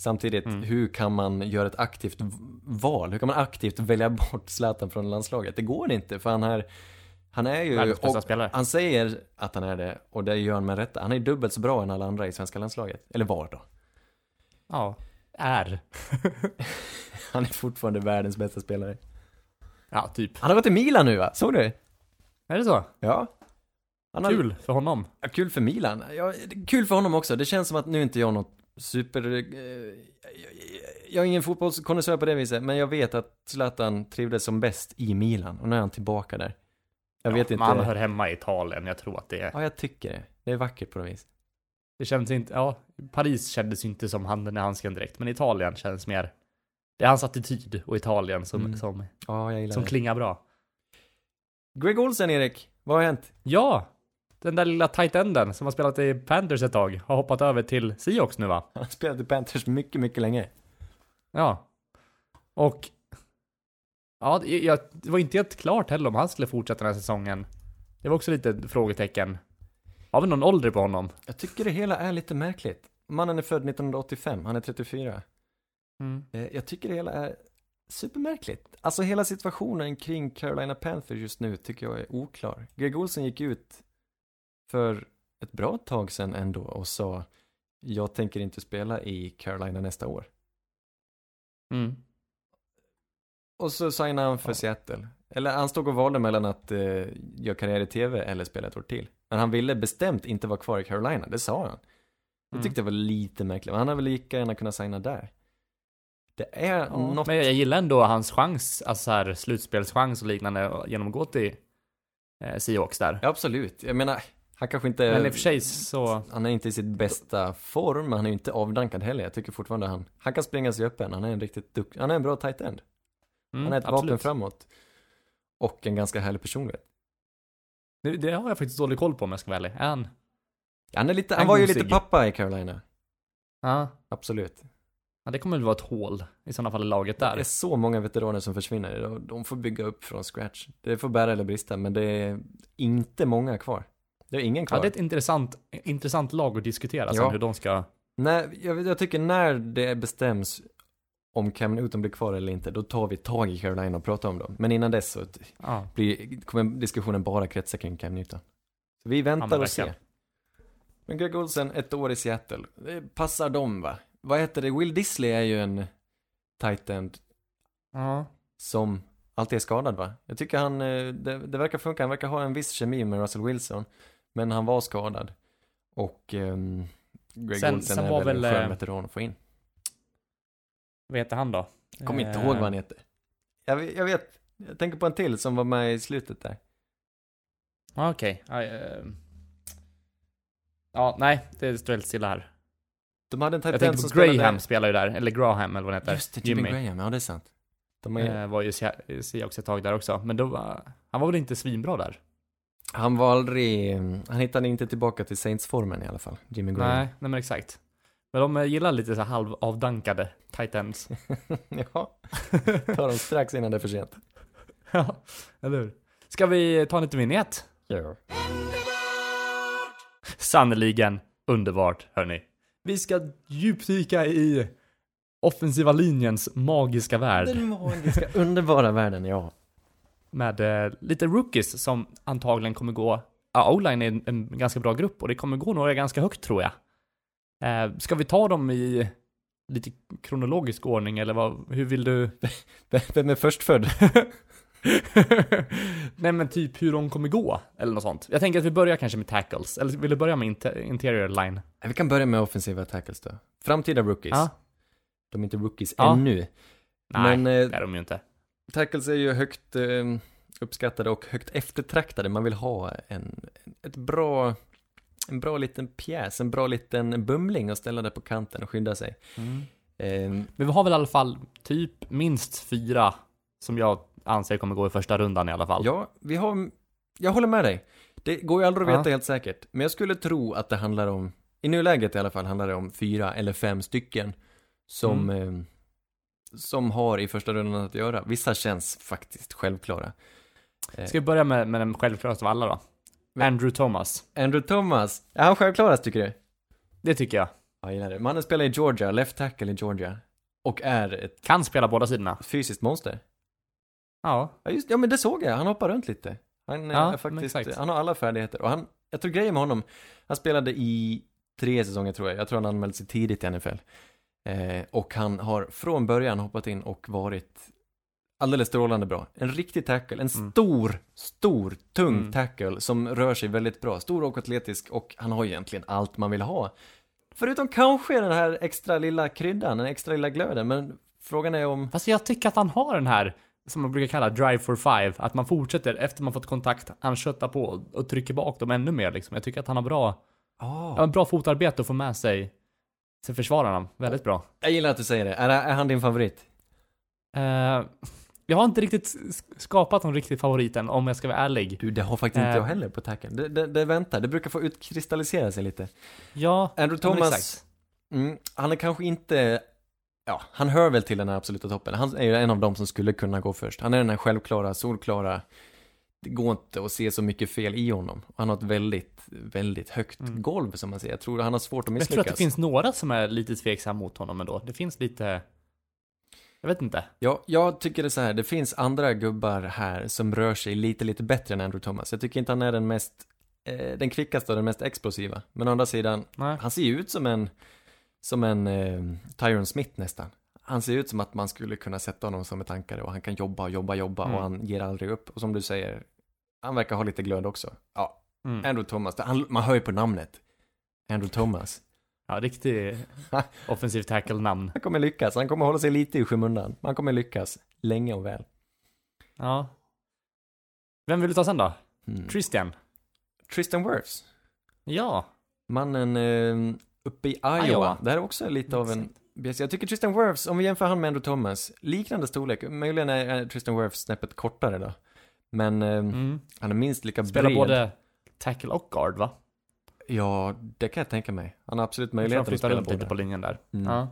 Samtidigt,
Mm.
hur kan man göra ett aktivt val? Hur kan man aktivt välja bort Zlatan från landslaget? Det går inte, för han är, han är ju, och,
spelare.
han säger att han är det, och det gör han med rätta. Han är dubbelt så bra än alla andra i svenska landslaget. Eller var då.
Ja. Är.
Han är fortfarande världens bästa spelare.
Ja, typ.
Han har gått till Milan nu va? Såg du?
Är det så?
Ja. Har,
Kul för honom.
Ja, kul för Milan. Ja, kul för honom också. Det känns som att nu inte jag något super... Eh, jag, är ingen fotbollskonnässör på det viset, men jag vet att Zlatan trivdes som bäst i Milan. Och nu är han tillbaka där. Jag vet
ja,
inte.
Men han hör hemma i Italien, jag tror att det är.
Ja, jag tycker det. Det är vackert på något vis.
Det känns inte, ja, Paris kändes inte som handen i handsken direkt, men Italien känns mer, det är hans attityd och Italien som,
Mm.
som,
Ja,
som
det.
klingar bra.
Greg Olsen, Erik. Vad har hänt?
Ja! Den där lilla tight enden som har spelat i Panthers ett tag, har hoppat över till Seahawks nu va?
Han har spelat i Panthers mycket, mycket länge.
Ja. Och... Ja, det var inte helt klart heller om han skulle fortsätta den här säsongen. Det var också lite frågetecken. Har vi någon ålder på honom?
Jag tycker det hela är lite märkligt. Mannen är född 1985, han är 34.
Mm.
Eh, Jag tycker det hela är supermärkligt. Alltså hela situationen kring Carolina Panthers just nu tycker jag är oklar. Greg Olsen gick ut för ett bra tag sedan ändå och sa jag tänker inte spela i Carolina nästa år.
Mm.
Och så signade han för
Ja.
Seattle. Eller han stod och valde mellan att eh, göra karriär i tv eller spela ett år till. Men han ville bestämt inte vara kvar i Carolina, det sa han. Jag
Mm.
tyckte det var lite märkligt, men han har väl lika gärna kunnat signa där. Det är
Ja,
något...
Men jag gillar ändå hans chans, alltså så här slutspelschans och liknande genom att gå till eh, Seahawks där.
Ja, absolut. Jag menar, han kanske inte...
Men i och för sig så,
Han är inte i sitt bästa form, men han är ju inte avdankad heller. Jag tycker fortfarande han, han kan springa sig öppen. Han är en riktigt duktig, han är en bra tight end.
mm,
Han är ett vapen
absolut.
framåt. Och en ganska härlig personlighet.
Det, det har jag faktiskt dålig koll på om jag ska vara ärlig. Är han?
Han är lite,
Han
han var ju lite pappa i Carolina.
Ja.
Absolut.
ja, det kommer väl vara ett hål i sådana fall i laget
Det är
där.
så många veteraner som försvinner. De får bygga upp från scratch. Det får bära eller brista, men det är inte många kvar. Det är ingen kvar.
Ja, det är ett intressant, intressant lag att diskutera sen
Ja.
hur de ska...
Nej, jag, jag tycker när det bestäms om Cam Newton blir kvar eller inte, då tar vi tag i Carolina och pratar om dem. Men innan dess så
Ja.
blir, kommer diskussionen bara kretsa kring Cam Newton. Så vi väntar och ser. Men Greg Olsen, ett år i Seattle. Det passar dem va? Vad heter det? Will Disley är ju en tight end
ja.
som alltid är skadad va? Jag tycker han, eh, det, det verkar funka, han verkar ha en viss kemi med Russell Wilson. Men han var skadad. Och ehm, Greg
Sen-
Olsen
sen
är
var
väl en skön
eh,
veteran att få in.
Vad heter han då?
Kommer inte
Eh,
ihåg vad han heter. Jag, vet- jag vet, jag tänker på en till som var med i slutet där.
Ja, Okej. Ja, eh, Ja, nej, det står helt stilla här.
De hade en
Jag
som
på Graham
spelade...
spelar ju där, eller Graham eller vad han heter.
Just det, Jimmy, Graham, ja det är sant. De är,
Eh, var ju Seahawks ett tag där också, men då var, han var väl inte svinbra där?
Han var aldrig, han hittade inte tillbaka till Saints-formen i alla fall, Jimmy Graham.
Nej, nej men exakt. Men de eh, gillar lite så här halvavdankade tight ends.
ja, tar dem strax innan det är för sent.
ja, eller hur? Ska vi ta en liten vignett?
Ja.
Sannerligen underbart, hörni. Vi ska djupdyka i offensiva linjens magiska värld.
Den magiska, underbara världen, ja.
Med eh, lite rookies som antagligen kommer gå, ja, O-line är en, en ganska bra grupp och det kommer gå några ganska högt tror jag. Eh, ska vi ta dem i lite kronologisk ordning eller vad, hur vill du?
Vem är förstfödd?
Nej men typ hur de kommer gå, eller något sånt. Jag tänker att vi börjar kanske med tackles, eller vill du börja med inter- interior line?
Vi kan börja med offensiva tackles då. Framtida rookies.
Ja.
De är inte rookies
Ja.
ännu.
Nej,
Men, eh,
det är de ju inte.
Tackles är ju högt eh, uppskattade och högt eftertraktade. Man vill ha en, ett bra, en bra liten pjäs, en bra liten bumling att ställa där på kanten och skydda sig. Eh,
Men vi har väl i alla fall typ minst fyra som jag anser kommer gå i första rundan i alla fall.
ja, vi har, jag håller med dig. Det går ju aldrig att
Ja.
veta helt säkert. Men jag skulle tro att det handlar om, i nuläget i alla fall, handlar det om fyra eller fem stycken som,
Mm.
eh, som har i första rundan att göra. Vissa känns faktiskt självklara. Eh,
Ska vi börja med, med den självklaraste av alla då? Andrew Thomas.
Andrew Thomas, är han självklarast tycker du?
Det tycker jag.
Ja, jag gillar det. Mannen spelar i Georgia, left tackle i Georgia. Och är ett
Kan spela båda sidorna.
fysiskt monster.
Ja.
Ja, just ja men det såg jag. Han hoppar runt lite. Han eh,
Ja,
är faktiskt, han har alla färdigheter. Och han, jag tror grejen med honom, han spelade i tre säsonger tror jag. Jag tror han anmälde sig tidigt i NFL. Eh, och han har från början hoppat in och varit alldeles strålande bra. En riktig tackle, en
Mm.
stor, stor, tung
Mm.
tackle som rör sig väldigt bra. Stor och atletisk och han har egentligen allt man vill ha. Förutom kanske den här extra lilla kryddan, den extra lilla glöden, men frågan är om...
Fast jag tycker att han har den här, som man brukar kalla drive for five, att man fortsätter efter man fått kontakt, han köttar på och- trycker bak dem ännu mer liksom. Jag tycker att han har bra, ja, en bra fotarbete att få med sig, sig försvararna väldigt bra.
Jag gillar att du säger det. Är, är han din favorit?
Eh, jag har inte riktigt skapat någon riktig favorit än, om jag ska vara ärlig.
Du, det har faktiskt inte
Eh.
jag heller på tackle. Det, det, det väntar, det brukar få utkristallisera sig lite.
Ja,
Andrew Thomas, mm, han är kanske inte, ja, han hör väl till den här absoluta toppen. Han är ju en av dem som skulle kunna gå först. Han är den här självklara, solklara, det går inte att se så mycket fel i honom. Han har ett väldigt, väldigt högt
Mm.
golv som man säger. Jag tror han har svårt att
Men jag
misslyckas.
tror att det finns några som är lite tveksam mot honom ändå. Det finns lite... Jag vet inte.
Ja, jag tycker det är så här, det finns andra gubbar här som rör sig lite, lite bättre än Andrew Thomas. Jag tycker inte han är den mest, eh, den kvickaste och den mest explosiva. Men å andra sidan,
Nej.
han ser ju ut som en, som en eh, Tyron Smith nästan. Han ser ut som att man skulle kunna sätta honom som ett ankare och han kan jobba, och jobba, jobba
Mm.
och han ger aldrig upp. Och som du säger, han verkar ha lite glöd också. Ja,
Mm.
Andrew Thomas, han, man hör ju på namnet. Andrew Thomas.
Ja, riktig offensiv tackle-namn.
Han kommer lyckas, han kommer hålla sig lite i skymundan. Men han kommer lyckas, länge och väl.
Ja. Vem vill du ta sen då?
Mm.
Christian?
Tristan Wirfs.
Ja.
Mannen eh, uppe i Iowa.
Iowa.
Det här är också lite av en. Jag tycker Tristan Wirfs, om vi jämför han med Andrew Thomas, liknande storlek. Möjligen är är Tristan Wirfs snäppet kortare då. Men eh,
Mm.
han är minst lika
Spelar
bred.
både tackle och guard, va?
Ja, det kan jag tänka mig. Han har absolut möjlighet att spela
runt lite på linjen där.
Mm.
Ja.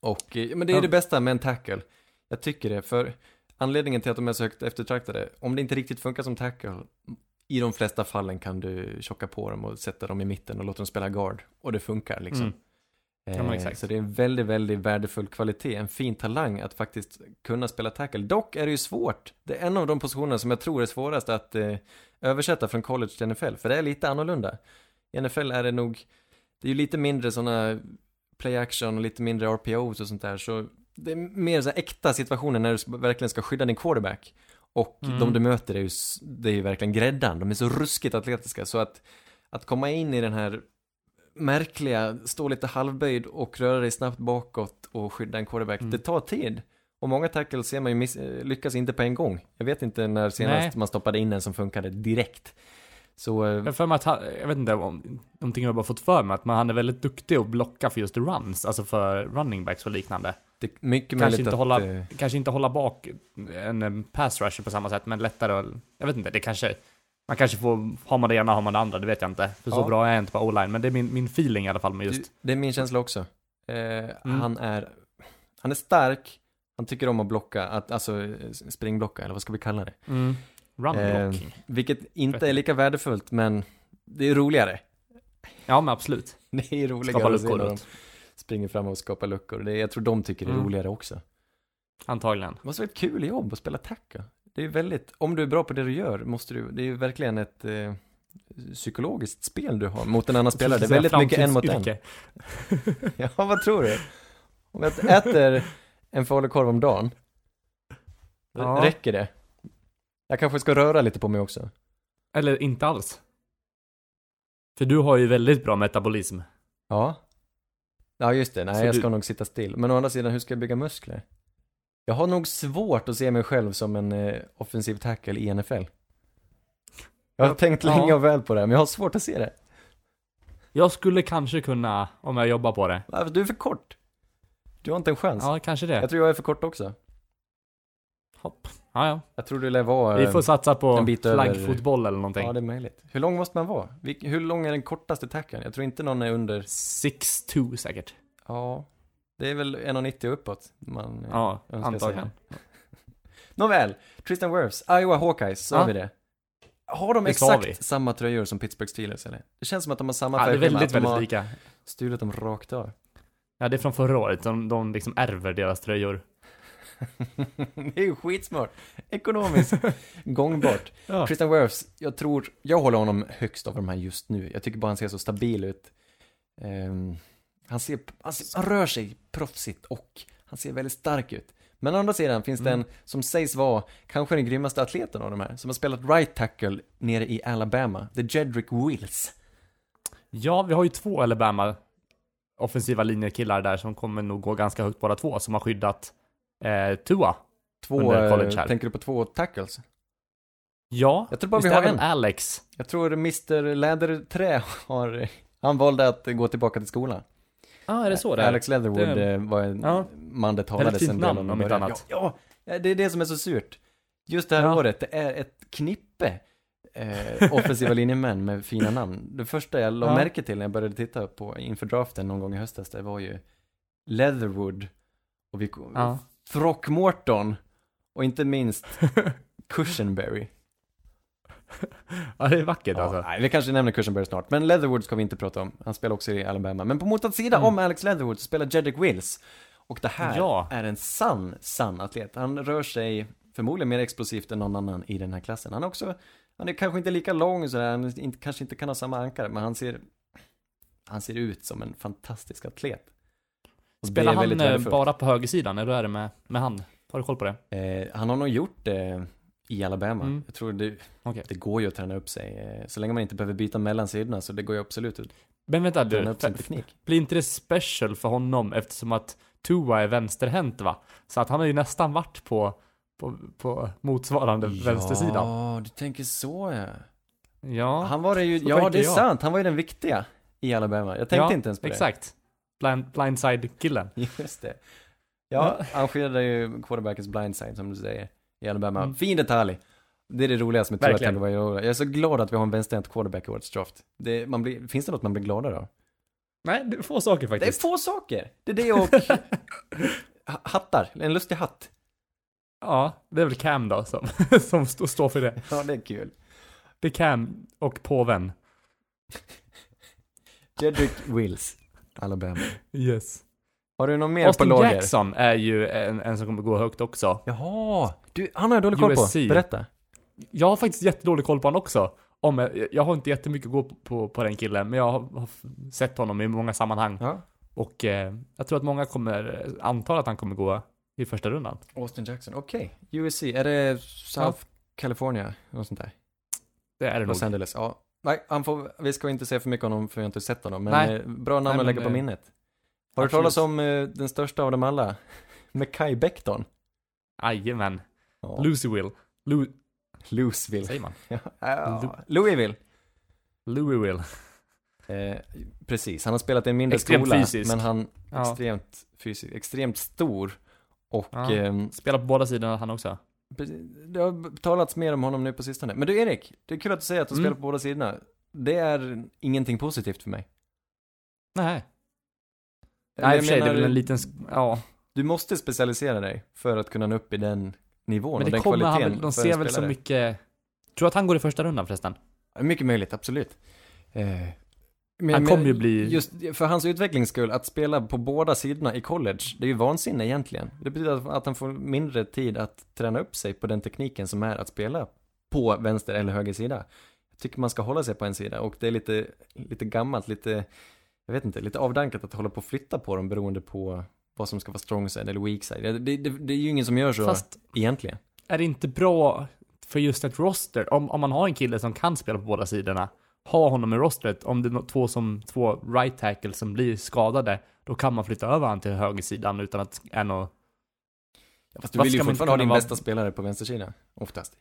Och, eh, men det är det bästa med en tackle. Jag tycker det, för anledningen till att de är så högt eftertraktade, om det inte riktigt funkar som tackle, i de flesta fallen kan du tjocka på dem och sätta dem i mitten och låta dem spela guard. Och det funkar liksom.
Mm. Ja,
Eh,
exakt.
Så det är en väldigt, väldigt värdefull kvalitet, en fin talang att faktiskt kunna spela tackle. Dock är det ju svårt. Det är en av de positionerna som jag tror är svårast att eh, översätta från college till NFL, för det är lite annorlunda. I NFL är det nog, det är ju lite mindre sådana play action och lite mindre RPOs och sånt där, så det är mer så äkta situationer när du verkligen ska skydda din quarterback. Och
Mm.
de du möter är ju, det är ju verkligen gräddan, de är så ruskigt atletiska, så att, att komma in i den här märkliga, stå lite halvböjd och röra dig snabbt bakåt och skydda en quarterback,
Mm.
det tar tid. Och många tackles ser man ju miss, lyckas inte på en gång. Jag vet inte när senast
Nej.
man stoppade in en som funkade direkt. Så, eh,
Jag för mig att jag vet inte om, någonting jag bara fått för mig, att man, han är väldigt duktig att blocka för just runs, alltså för running backs och liknande.
det mycket
Kanske inte,
att...
hålla,
eh,
kanske inte hålla bak en, en pass rusher på samma sätt, men lättare att, jag vet inte, det kanske, man kanske får, har man det ena har man det andra, det vet jag inte. För så
Ja.
bra är jag inte på o-line, men det är min, min feeling i alla fall med just,
det är min känsla också. Eh,
Mm.
Han är, han är stark, han tycker om att blocka, att, alltså springblocka, eller vad ska vi kalla det?
mm, run
Eh. Vilket inte är lika värdefullt, men det är roligare.
Ja, men absolut.
Det är roligare
Skapa
att se när de springer fram och skapar luckor. Det jag tror de tycker det är
Mm.
roligare också.
Antagligen.
Det måste vara ett kul jobb att spela tackle. Det är väldigt, om du är bra på det du gör, måste du, det är verkligen ett eh, psykologiskt spel du har mot en annan spelare. Det är väldigt mycket en mot en. Ja, vad tror du? Om jag äter en falukorv om dagen,
Ja.
räcker det? Jag kanske ska röra lite på mig också.
Eller inte alls. För du har ju väldigt bra metabolism.
Ja. Ja, just det. Nej,
Så
jag
du-
ska nog sitta still. Men å andra sidan, hur ska jag bygga muskler? Jag har nog svårt att se mig själv som en eh, offensiv tackle i NFL. Jag har
Ja.
tänkt länge
Ja.
och väl på det, men jag har svårt att se det.
Jag skulle kanske kunna, om jag jobbar på det.
Du är för kort. Du har inte en chans.
Ja, kanske det.
Jag tror jag är för kort också.
Hopp. Ja, ja.
Jag tror du lär vara...
Vi
eh,
får satsa på
över-
flaggfotboll eller någonting.
Ja, det är möjligt. Hur lång måste man vara? Hur lång är den kortaste tacklen? Jag tror inte någon är under...
6-2 säkert.
Ja, det är väl 1,90 uppåt. Man,
Ja, antagligen.
Nåväl, Tristan Wirfs, Iowa Hawkeyes, sa
Ja.
vi det? Har de
Det
exakt samma tröjor som Pittsburgh Steelers eller? Det känns som att de har samma
Ja, det är väldigt, väldigt lika.
stulit dem rakt av.
Ja, det är från förra året. De, de liksom ärver deras tröjor.
det är ju skitsmart. Ekonomiskt gångbart.
Ja.
Tristan Wirfs, jag tror, jag håller honom högst av de här just nu. Jag tycker bara han ser så stabil ut. Ehm, han, ser, han, ser, han rör sig proffsigt och han ser väldigt stark ut. Men å andra sidan finns det
Mm.
en som sägs vara kanske den grymmaste atleten av de här, som har spelat right tackle nere i Alabama, The Jedrick Wills.
ja, vi har ju två Alabama offensiva linjekillar där som kommer nog gå ganska högt båda två, som har skyddat eh, Tua.
Två, tänker du på två tackles?
Ja,
Jag tror bara vi har en.
Alex.
Jag tror Mr Läderträ har, han valde att gå tillbaka till skolan.
Ja, ah, är det så det?
Alex Leatherwood
Det-
eh, var en
Ja.
man det talades en del om
om inte
början.
annat.
Ja, ja, Ja, Det är det som är så surt. Just det här
Ja.
året, det är ett knippe eh, offensiva linjemän med fina namn. Det första jag la
Ja.
märke till när jag började titta på inför draften någon gång i höstas, det var ju Leatherwood och vi,
Ja.
Throckmorton och inte minst Cushenberry.
Ja, det är vackert
Ja,
alltså.
nej, vi kanske nämner Cushenberry snart, men Leatherwood ska vi inte prata om. Han spelar också i Alabama. Men på motsatt sida
Mm.
om Alex Leatherwood spelar Jedrick Wills. Och det här
Ja.
är en sann, sann atlet. Han rör sig förmodligen mer explosivt än någon annan i den här klassen. Han är också, han är kanske inte lika lång sådär, han inte, kanske inte kan ha samma ankare, men han ser, han ser ut som en fantastisk atlet. Och
Spelar han eh, bara på högersidan, eller hur är det med, med han? Har du koll på det?
Eh, han har nog gjort det i Alabama.
Mm.
Jag tror det,
Okej.
det går ju att träna upp sig. Eh, så länge man inte behöver byta mellan sidorna så det går ju absolut att
Men vänta
träna
du,
upp sin teknik.
blir inte det special för honom eftersom att Tua är vänsterhänt va? Så att han har ju nästan varit på, på, på motsvarande vänstersidan.
Ja, du tänker så ja.
Ja,
Han var det ju, ja det är
jag.
sant, han var ju den viktiga i Alabama. Jag tänkte
ja,
inte ens på det.
exakt. Blind, blindside-killen.
Just det. Ja, han skyddade ju quarterbackens blindside som du säger i Alabama.
Mm.
Fin detalj. Det är det roligaste med Tua. Tagovailoa. Jag är så glad att vi har en vänsterhänt quarterback i årets draft. Det, man blir, finns det något man blir gladare av?
Nej, det är få saker
Det är
faktiskt.
få saker. Det är det och ha- hattar. En lustig hatt.
Ja, det är väl Cam då som, som st- står för det.
Ja, det är kul.
Det är Cam och påven.
Jedrick Wills, Alabama.
Yes.
Har du någon mer
Austin
på lager?
Jackson är ju en, en som kommer gå högt också.
Jaha, du, han har jag dålig koll
USC.
på. Berätta.
Jag har faktiskt jättedålig koll på honom också. Om jag, jag har inte jättemycket att gå på, på, på den killen, men jag har, har sett honom i många sammanhang.
Ja.
Och eh, jag tror att många kommer, antar att han kommer gå i första rundan.
Austin Jackson, okej. USC, är det South California? Något sånt där?
Det är det
Los
nog.
Angeles, ja. Nej, han får, vi ska inte säga för mycket om honom för jag har inte sett honom, men
Nej.
eh, bra namn
Nej,
att lägga på
eh,
minnet. Har du
absolut.
talat om eh, den största av dem alla? Mekai Becton?
Jajamän.
Ja.
Louisville. Lu,
Louisville.
säger man?
Ja, Louisville.
Louisville.
Eh, precis, han har spelat i en mindre
Extremt
skola,
fysisk.
men han
Ja.
extremt fysisk, extremt stor. Och
Ja.
ehm,
Spelar på båda sidorna han också.
Det har talats mer om honom nu på sistone. Men du Erik, det är kul att du säger att du
Mm.
spelar på båda sidorna. Det är ingenting positivt för mig.
Nej. Nej, i
jag
och för sig, det är
menar,
väl en liten, ja.
Du måste specialisera dig för att kunna nå upp i den nivån
Men
och
det
den
kommer han väl, de ser väl så mycket, tror du att han går i första rundan förresten?
Mycket möjligt, absolut. Eh, men-
Han kommer ju bli-
Just för hans utvecklings skull, att spela på båda sidorna i college, det är ju vansinne egentligen. Det betyder att- att han får mindre tid att träna upp sig på den tekniken som är att spela på vänster eller höger sida. Jag tycker man ska hålla sig på en sida och det är lite, lite gammalt, lite, jag vet inte, lite avdankat att hålla på och flytta på dem beroende på vad som ska vara strong side eller weak side. Det, det, det är ju ingen som gör så
Fast
egentligen.
är det inte bra för just ett roster, om, om man har en kille som kan spela på båda sidorna, ha honom i rostret, om det är två, som, två right tackle som blir skadade, då kan man flytta över han till högersidan utan att är något,
Ja, fast du vill ju fortfarande ha din
vara-
bästa spelare på vänstersidan, oftast.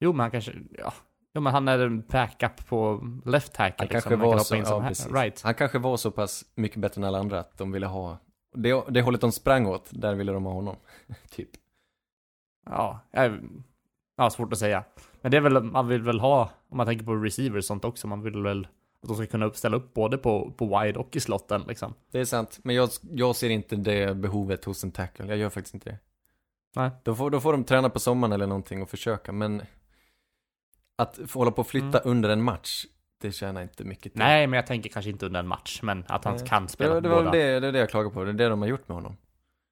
jo men han kanske, ja, jo men han är en backup på left tackle
Han
liksom,
kanske
kan
var
hoppa
så, ja,
right.
Han kanske var så pass mycket bättre än alla andra att de ville ha, det, det hållet de sprang åt, där ville de ha honom. typ.
Ja, jag, ja, svårt att säga. Men det är väl, man vill väl ha, om man tänker på receivers och sånt också, man vill väl att de ska kunna uppställa upp både på, på wide och i slotten liksom.
Det är sant, men jag, jag ser inte det behovet hos en tackle, jag gör faktiskt inte det.
Nej.
Då får, då får de träna på sommaren eller någonting och försöka, men att få hålla på och flytta under en match, det tjänar inte mycket till.
Nej, men jag tänker kanske inte under en match, men att han
Nej.
kan spela
det,
på
det var
båda.
det, det är det jag klagar på, det är det de har gjort med honom.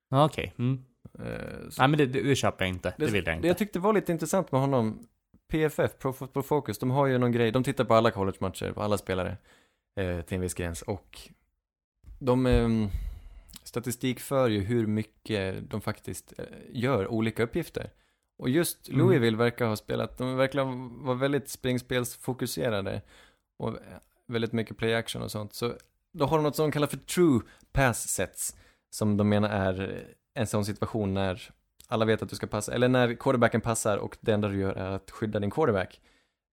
Ja, Okej, mm.
Eh, så-
Nej men det, det, det köper jag inte, det, vill jag
Det
inte.
jag tyckte var lite intressant med honom, PFF, Pro Football Focus, de har ju någon grej, de tittar på alla college-matcher, på alla spelare, eh, till en viss gräns, och de eh, statistikför ju hur mycket de faktiskt eh, gör olika uppgifter. Och just
Mm.
Louisville verkar ha spelat, de verkar vara väldigt springspelsfokuserade och eh, väldigt mycket play action och sånt. Så då har de något som de kallar för true pass sets, som de menar är en sån situation när alla vet att du ska passa, eller när quarterbacken passar och det enda du gör är att skydda din quarterback.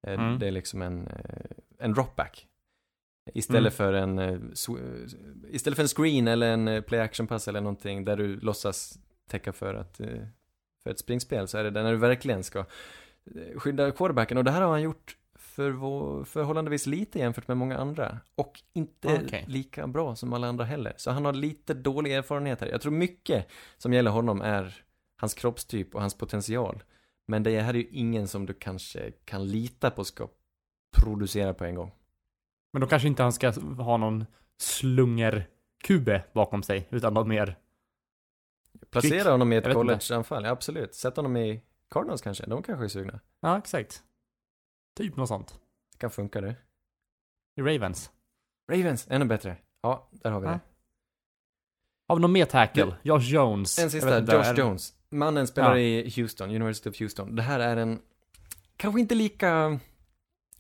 Eh,
Mm.
Det är liksom en, eh, en dropback. Istället
Mm.
för en, eh, istället för en screen eller en eh, play action pass eller någonting där du låtsas täcka för att, eh, för ett springspel så är det när du verkligen ska eh, skydda quarterbacken. Och det här har han gjort för förhållandevis lite jämfört med många andra. Och inte
Okej.
lika bra som alla andra heller. Så han har lite dålig erfarenhet här. Jag tror mycket som gäller honom är hans kroppstyp och hans potential. Men det här är ju ingen som du kanske kan lita på ska producera på en gång.
Men då kanske inte han ska ha någon slungerkube bakom sig, utan något mer.
Placera
Kvick.
honom i ett collegeanfall, ja, absolut. Sätt honom i Cardinals kanske, de kanske är sugna.
Ja, exakt. Typ något sånt.
Det kan funka det.
I Ravens.
Ravens, ännu bättre. Ja, där har vi det.
Har vi någon mer tackle? Josh Jones.
En sista, Josh Jones. Mannen spelar
Ja.
i Houston, University of Houston. Det här är en, kanske inte lika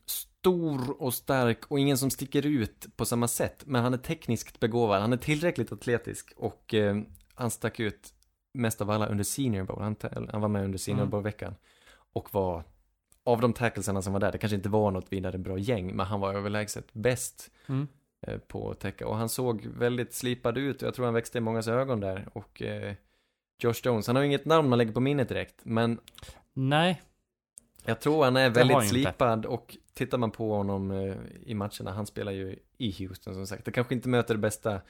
stor och stark och ingen som sticker ut på samma sätt. Men han är tekniskt begåvad, han är tillräckligt atletisk och eh, han stack ut mest av alla under Senior Bowl. Han, han var med under Senior
Mm.
Bowl-veckan. Och var, av de tacklesarna som var där, det kanske inte var något vidare bra gäng, men han var överlägset bäst
Mm.
eh, på att täcka. Och han såg väldigt slipad ut och jag tror han växte i mångas ögon där. Och eh, Josh Jones, han har ju inget namn man lägger på minnet direkt, men
Nej.
jag tror han är väldigt
ju inte.
slipad och tittar man på honom eh, i matcherna, han spelar ju i Houston som sagt. Det kanske inte möter det bästa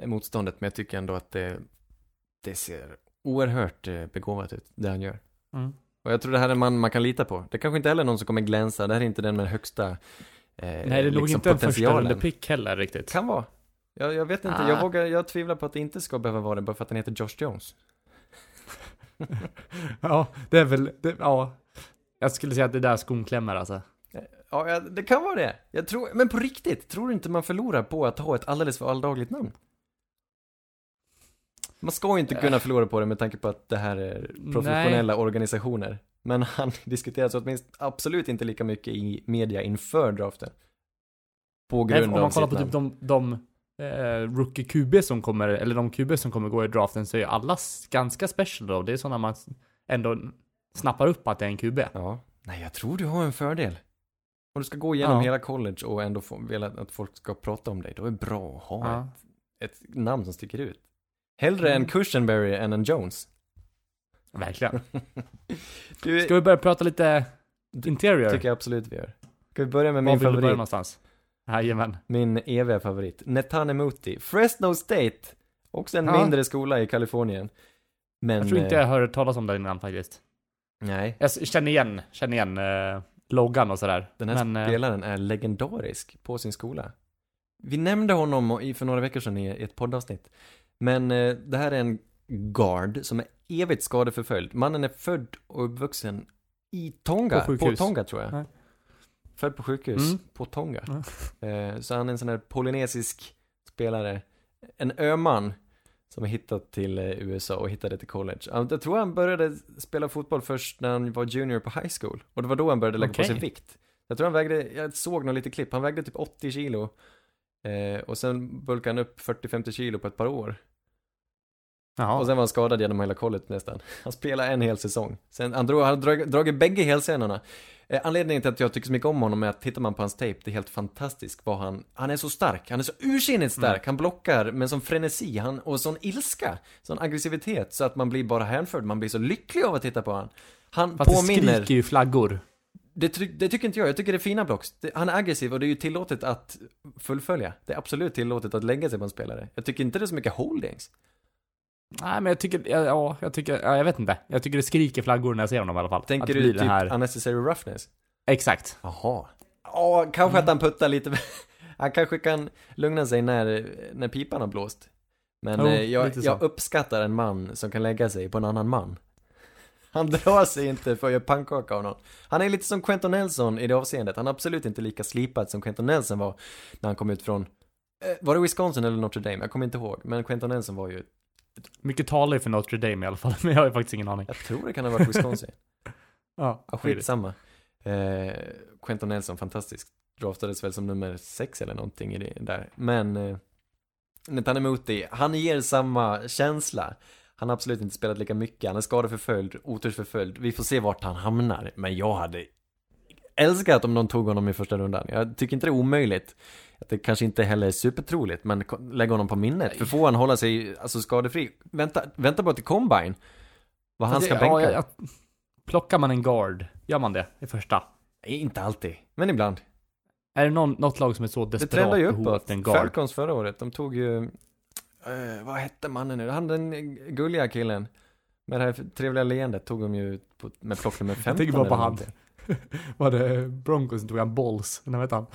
eh, motståndet, men jag tycker ändå att det, det ser oerhört eh, begåvat ut, det han gör.
Mm.
Och jag tror det här är en man man kan lita på. Det kanske inte heller är någon som kommer glänsa, det här är inte den med högsta eh,
Nej, det
liksom
inte en första rundepick heller riktigt.
Kan vara. Jag, jag vet inte,
Ah.
jag vågar, jag tvivlar på att det inte ska behöva vara det bara för att den heter Josh Jones.
ja, det är väl, det, ja. Jag skulle säga att det där är skon klämmer alltså.
Ja, ja, det kan vara det. Jag tror, men på riktigt, tror du inte man förlorar på att ha ett alldeles för alldagligt namn? Man ska ju inte kunna förlora på det med tanke på att det här är professionella organisationer. Men han diskuteras åtminstone absolut inte lika mycket i media inför draften. På
Nej,
grund
om man kollar på typ de, de eh, rookie QB som kommer, eller de QB som kommer gå i draften så är alla s- ganska special då. Det är sådana man ändå snappar upp att det är en QB.
Ja. Nej, jag tror du har en fördel. Om du ska gå igenom
Ja.
hela college och ändå få, vilja att folk ska prata om dig, då är det bra att ha
Ja.
ett, ett namn som sticker ut. Hellre
Mm.
en Cushenberry än en Jones.
Verkligen.
Du,
Ska vi börja prata lite interior?
tycker jag absolut vi gör. Ska vi börja med
Var
min
vill du börja
favorit?
någonstans? Jajamän.
Min eviga favorit. Netanemuti. Fresno State. Också en
Ja.
mindre skola i Kalifornien. Men...
Jag tror inte
eh,
jag hört talas om den innan faktiskt.
Nej.
Jag s- känner igen, känner igen eh, loggan och sådär.
Den här
Men, eh,
spelaren är legendarisk på sin skola. Vi nämnde honom i- för några veckor sedan i ett poddavsnitt. Men eh, det här är en guard som är evigt skadeförföljd. Mannen är född och uppvuxen i Tonga.
På sjukhus.
Tonga tror jag.
Nej.
Född på sjukhus
Mm.
på Tonga. Eh, så han är en sån här polynesisk spelare. En öman som är hittat till eh, USA och hittade till college. Ja, Jag tror han började spela fotboll först när han var junior på high school. Och det var då han började lägga på
Okej.
sig vikt. Jag tror han vägde, jag såg någon lite klipp, han vägde typ 80 kilo. Eh, och sen bulkade han upp 40-50 kilo på ett par år.
Jaha.
Och sen var han skadad genom hela college nästan. Han spelade en hel säsong. Sen, han drog, han drog, dragit bägge helsenorna. Eh, anledningen till att jag tycker så mycket om honom är att tittar man på hans tape, det är helt fantastiskt vad han, han är så stark, han är så ursinnigt stark, han blockar med sån frenesi, han, och sån ilska, sån aggressivitet, så att man blir bara hänförd, man blir så lycklig av att titta på han. Han
Fast det
påminner,
skriker ju flaggor.
Det, det tycker inte jag, jag tycker det är fina blocks. Det, han är aggressiv och det är ju tillåtet att fullfölja. Det är absolut tillåtet att lägga sig på en spelare. Jag tycker inte det är så mycket holdings.
Nej, men jag tycker, ja, ja, jag tycker, ja, jag vet inte. Jag tycker det skriker flaggor när jag ser honom i alla fall.
Tänker du typ
här...
unnecessary roughness?
Exakt.
Jaha. Ja, kanske att han puttar lite. han kanske kan lugna sig när, när pipan har blåst. Men
Jo,
eh, jag, jag uppskattar en man som kan lägga sig på en annan man. Han drar sig inte för att göra pannkaka av någon. Han är lite som Quentin Nelson i det avseendet. Han är absolut inte lika slipad som Quentin Nelson var när han kom ut från, eh, var det Wisconsin eller Notre Dame? Jag kommer inte ihåg. Men Quentin Nelson var ju,
Mycket talar för Notre Dame i alla fall, men jag har faktiskt ingen aning.
jag tror det kan ha varit Wisconsin.
Ja,
Ja, skitsamma. Eh, Quentin Nelson, fantastisk. Draftades väl som nummer sex eller någonting i det där. Men eh, Netanemuti, han ger samma känsla. Han har absolut inte spelat lika mycket. Han är skadeförföljd, otursförföljd. Vi får se vart han hamnar. Men jag hade älskat om någon tog honom i första rundan. Jag tycker inte det är omöjligt. Att det kanske inte heller är supertroligt, men lägg honom på minnet. För får han hålla sig alltså, skadefri, vänta, vänta bara till Combine. Vad han
Fast
ska
det-
bänka.
ja, jag- Plockar man en guard, gör man det i första?
Inte alltid, men ibland.
Är det någon, något lag som är så
Det
desperat
trendar ju
behov av
uppåt.
en guard?
Falcons förra året, de tog ju, eh, vad hette mannen nu? Han den gulliga killen. Med det här trevliga leendet tog de ju på, med plock nummer 15
Jag tänker bara på han. Var det Broncos tog han Balls? När vet han?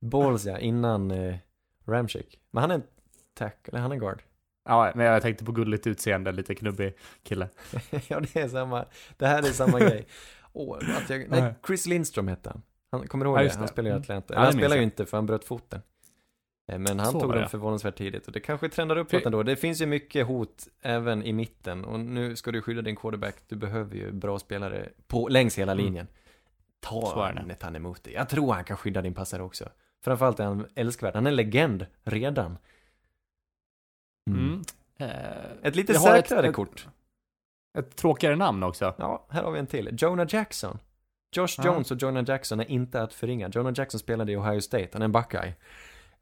Balls ja, innan eh, Ramchick. Men han är en tack, eller han är guard.
Ja, men jag tänkte på gulligt utseende, lite knubbig kille.
ja, det är samma, det här är samma grej. Att jag, nej,
Nej.
Chris Lindstrom hette han. Han kommer du ihåg
Ja,
det? Han spelar ju i
Mm.
Atlanta. Han spelar ju inte för han bröt foten. Eh, Men han
Så
tog dem förvånansvärt tidigt och det kanske trendar uppåt ändå. Det finns ju mycket hot även i mitten och nu ska du skydda din quarterback. Du behöver ju bra spelare på, längs hela
Mm.
linjen. Ta han emot det. Jag tror han kan skydda din passare också. Framförallt är han älskvärd. Han är en legend redan.
Mm. Eh,
Ett lite
ett-
säkrare
ett-
kort.
Ett tråkigare namn också.
Ja, här har vi en till. Jonah Jackson. Josh. Jones och Jonah Jackson är inte att förringa. Jonah Jackson spelade i Ohio State, han är en Buckeye.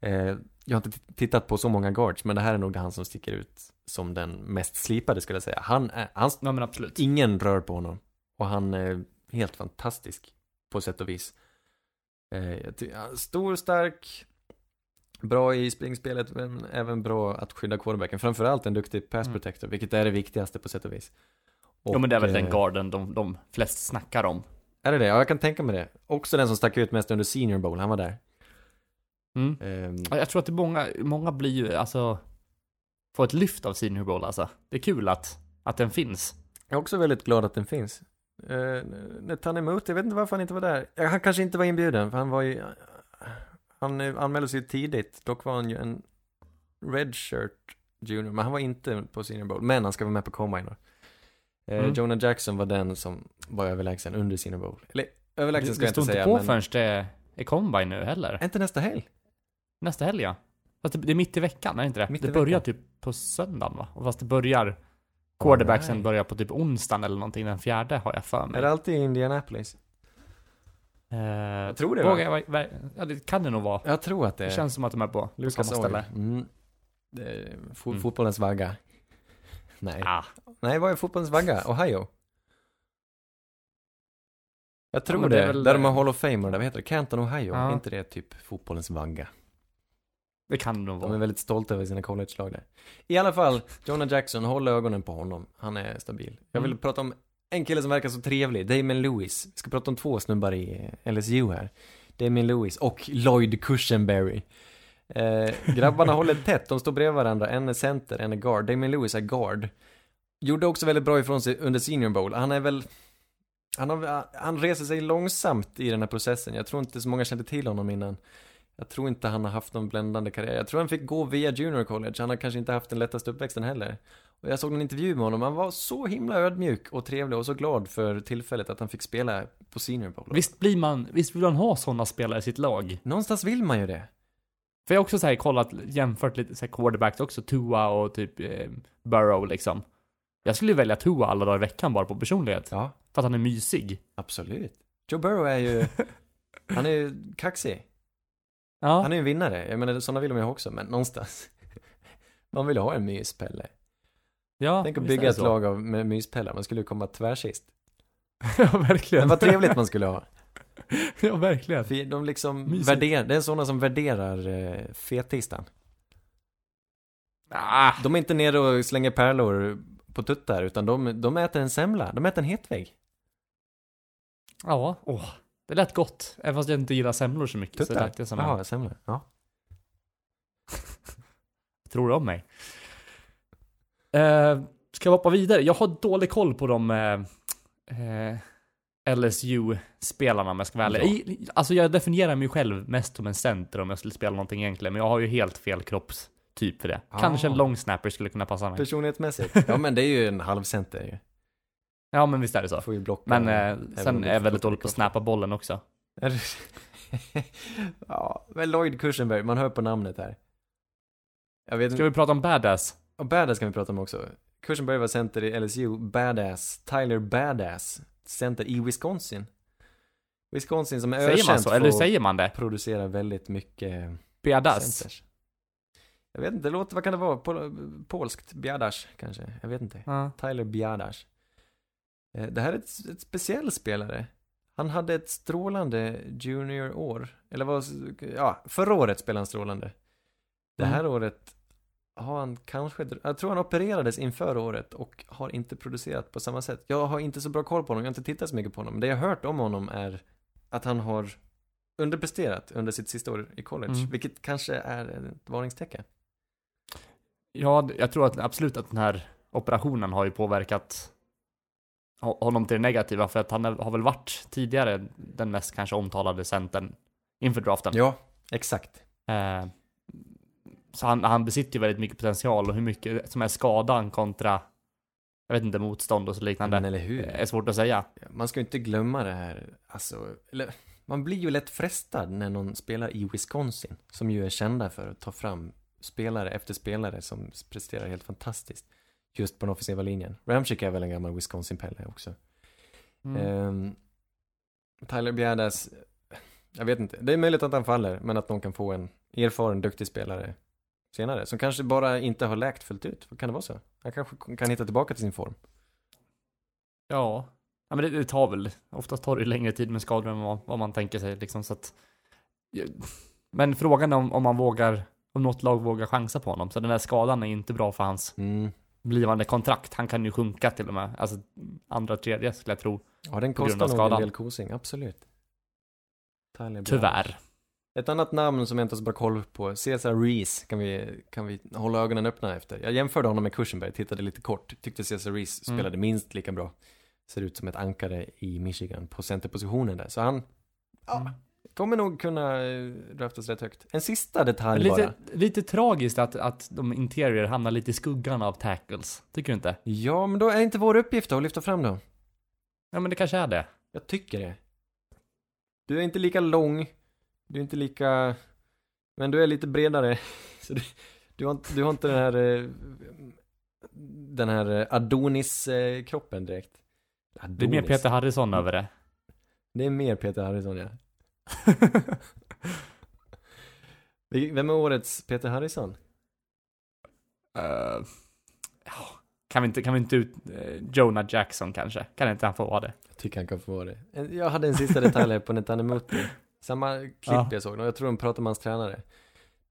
Eh, jag har inte tittat på så många guards, men det här är nog han som sticker ut som den mest slipade skulle jag säga. Han är, han,
Ja, men absolut.
ingen rör på honom. Och han är helt fantastisk på sätt och vis. Eh, stor, stark, bra i springspelet, men även bra att skydda quarterbacken. Framförallt en duktig pass
Mm.
protector, vilket är det viktigaste på sätt och vis.
ja, men det är väl
Och,
den
eh,
garden de, de flest snackar om.
är det det? Ja, jag kan tänka mig det. Också den som stack ut mest under Senior Bowl, han var där.
Mm.
Ehm,
Ja, Jag tror att det är många, många blir ju, alltså, får ett lyft av Senior Bowl alltså. Det är kul att, att den finns.
jag är också väldigt glad att den finns. Uh, Netanemut, jag vet inte varför han inte var där. Han kanske inte var inbjuden, för han var ju... Han anmälde sig tidigt, dock var han ju en redshirt junior, men han var inte på Senior Bowl. Men han ska vara med på Combine då. Eh,
Mm.
Jonah Jackson var den som var överlägsen under Senior Bowl. Eller överlägsen
Det,
ska
det
jag
står
inte
inte
säga,
på
men...
förrän det är combine nu heller.
Inte nästa helg?
Nästa helg ja. Fast det, det är mitt i veckan, är det inte det?
Mitt
det börjar
veckan.
typ på söndagen va? Fast det börjar, quarterbacksen
nej.
börjar på typ onsdagen eller någonting, den fjärde har jag för mig.
Är det alltid i Indianapolis?
Eh,
Jag tror det,
vågar
va?
jag, va- ja, det kan det nog vara.
Jag tror att det
Det
är.
känns som att de är på,
Lucas
samma ställe.
Mm. Det fo-
Mm.
Fotbollens vagga. Nej.
Ah,
Nej, vad är fotbollens vagga? Ohio? Jag tror
men
det.
det
Där de har Hall of Famer, där vad heter det? Canton, Ohio.
Ja.
Är inte det typ fotbollens vagga?
Det kan det nog
De är
vara.
väldigt stolta över sina college-lag där. I alla fall, Jonah Jackson, håll ögonen på honom. Han är stabil. Jag vill
Mm.
prata om en kille som verkar så trevlig, Damon Lewis. Vi ska prata om två snubbar i LSU här. Damon Lewis och Lloyd Cushenberry. Eh, grabbarna håller tätt, de står bredvid varandra. En är center, en är guard. Damon Lewis är guard. Gjorde också väldigt bra ifrån sig under Senior Bowl. Han är väl... Han, har, han reser sig långsamt i den här processen. Jag tror inte så många kände till honom innan. Jag tror inte han har haft någon bländande karriär. Jag tror han fick gå via junior college. Han har kanske inte haft den lättaste uppväxten heller. Och jag såg en intervju med honom. Han var så himla ödmjuk och trevlig och så glad för tillfället att han fick spela på senior bowl.
Visst blir man, visst vill man ha sådana spelare i sitt lag?
Någonstans vill man ju det.
För jag har också så här kollat, jämfört lite så här quarterbacks också, Tua och typ eh, Burrow liksom. Jag skulle välja Tua alla dagar i veckan bara på personlighet.
Ja,
För att han är mysig.
absolut. Joe Burrow är ju... han är ju kaxig.
Ja,
Han är ju en vinnare. Jag menar, sådana vill man ju ha också, men någonstans. man vill ha en myspelle.
ja
Tänk att bygga ett
så.
lag av med myspellar. Man skulle ju komma tvärsist.
ja, verkligen.
Men vad trevligt man skulle ha.
ja, verkligen.
För de liksom
Mysigt.
värderar, det är sådana som värderar eh, fettistan.
Ah,
De är inte nere och slänger pärlor på tuttar, utan de, de äter en semla. De äter en hetvägg.
ja, åh. Det lät gott. Även fast jag inte gillar semlor så mycket så
Tuttar?
lät det som.
Jaha, semla. Ja.
Tror du om mig? Eh, ska jag hoppa vidare? Jag har dålig koll på de eh, eh, LSU-spelarna om jag ska vara ärlig.
Ja.
Alltså jag definierar mig själv mest som en center om jag skulle spela någonting egentligen, men jag har ju helt fel kroppstyp för det.
Ah.
Kanske en long snapper skulle kunna passa mig.
Personlighetsmässigt. Ja, men det är ju en halvcenter ju.
Ja, men visst är det så.
Får ju blocka.
Men eh, sen är jag väldigt dålig på att snappa bollen också.
Ja, men Lloyd Cushenberg, man hör på namnet här. Jag vet
Ska vi prata om badass?
och Badass kan vi prata om också. Cushenberg var center i LSU, Badass, Tyler Badass, center i Wisconsin. Wisconsin som är
Säger man
ökänt
så?
för
Eller säger man det?
producera väldigt mycket
Badass?
centers. Jag vet inte, låter, vad kan det vara? Pol polskt? Biadasz kanske? Jag vet inte.
Ja.
Tyler Biadasz. Eh, Det här är ett, ett speciell spelare. Han hade ett strålande junior-år. Eller vad, ja, förra året spelade han strålande. Det här året har han kanske, jag tror han opererades inför året och har inte producerat på samma sätt. Jag har inte så bra koll på honom, jag har inte tittat så mycket på honom. Det jag har hört om honom är att han har underpresterat under sitt sista år i college,
Mm.
vilket kanske är ett varningstecken.
Ja, jag tror att absolut att den här operationen har ju påverkat honom till det negativa, för att han har väl varit tidigare den mest kanske omtalade centern inför draften.
Ja, exakt.
Eh, så han, han besitter ju väldigt mycket potential och hur mycket som är skadan kontra, jag vet inte, motstånd och så liknande,
Men eller hur?
är svårt att säga.
Man ska ju inte glömma det här, alltså, eller man blir ju lätt frestad när någon spelar i Wisconsin, som ju är kända för att ta fram spelare efter spelare som presterar helt fantastiskt. Just på den offensiva linjen. Ramchick är väl en gammal Wisconsin-pelle också.
Mm.
Ehm, Tyler Bjärdas, jag vet inte, det är möjligt att han faller, men att någon kan få en erfaren, duktig spelare senare, som kanske bara inte har läkt fullt ut. Kan det vara så? Han kanske kan hitta tillbaka till sin form.
Ja. ja, men det, det tar väl, oftast tar det längre tid med skador än vad, vad man tänker sig liksom så att Men frågan är om, om man vågar, om något lag vågar chansa på honom, så den där skadan är inte bra för hans
Mm.
Blivande kontrakt. Han kan ju sjunka till och med, alltså andra, tredje skulle jag tro,
Ja, den kostar nog en del kosing, absolut. Tyler
tyvärr.
Ett annat namn som jag inte har så bra koll på, Cesar Reese, kan vi, kan vi hålla ögonen öppna efter. Jag jämförde honom med Kursenberg, tittade lite kort, tyckte Cesar Reese
Mm.
spelade minst lika bra. Ser ut som ett ankare i Michigan på centerpositionen där, så han ja,
Mm.
Kommer nog kunna eh, draftas rätt högt. En sista detalj bara.
Lite, lite tragiskt att, att de interior hamnar lite i skuggan av tackles. Tycker du inte?
Ja, men då är inte vår uppgift då att lyfta fram dem.
Ja, men det kanske är det.
Jag tycker det. Du är inte lika lång, du är inte lika, men du är lite bredare. Så du, du, har, inte, du har inte den här, eh, den här eh, Adonis-kroppen direkt. Adonis.
Det är mer Peter Harrison över det.
Det är mer Peter Harrison, ja. Vem är årets Peter Harrison?
Ja, kan vi inte, kan vi inte ut, eh, Jonah Jackson kanske? Kan inte han få vara det?
Jag tycker han kan få vara det. Jag hade en sista detalj på Netanemuti. Samma klipp
Ja.
jag såg, och jag tror de pratade med hans tränare.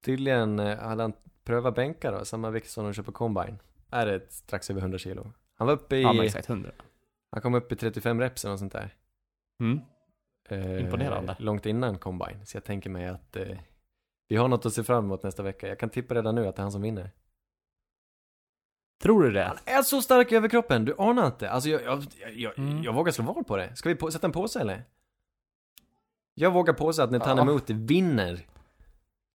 Tydligen eh, hade han prövat bänka då, samma vikt som de kör på combine. Är det strax över 100 kilo. Han var uppe i,
Ja, exakt 100.
han kom upp i 35 reps eller något sånt där.
Mm.
Eh,
Imponerande.
Långt innan combine. Så jag tänker mig att eh, vi har något att se fram emot nästa vecka. Jag kan tippa redan nu att det är han som vinner.
Tror du det?
Han är så stark i överkroppen, du anar inte. Alltså jag, jag, jag,
Mm.
jag vågar slå vad på det. Ska vi på, sätta en påse eller? Jag vågar påstå att Netanemuti vinner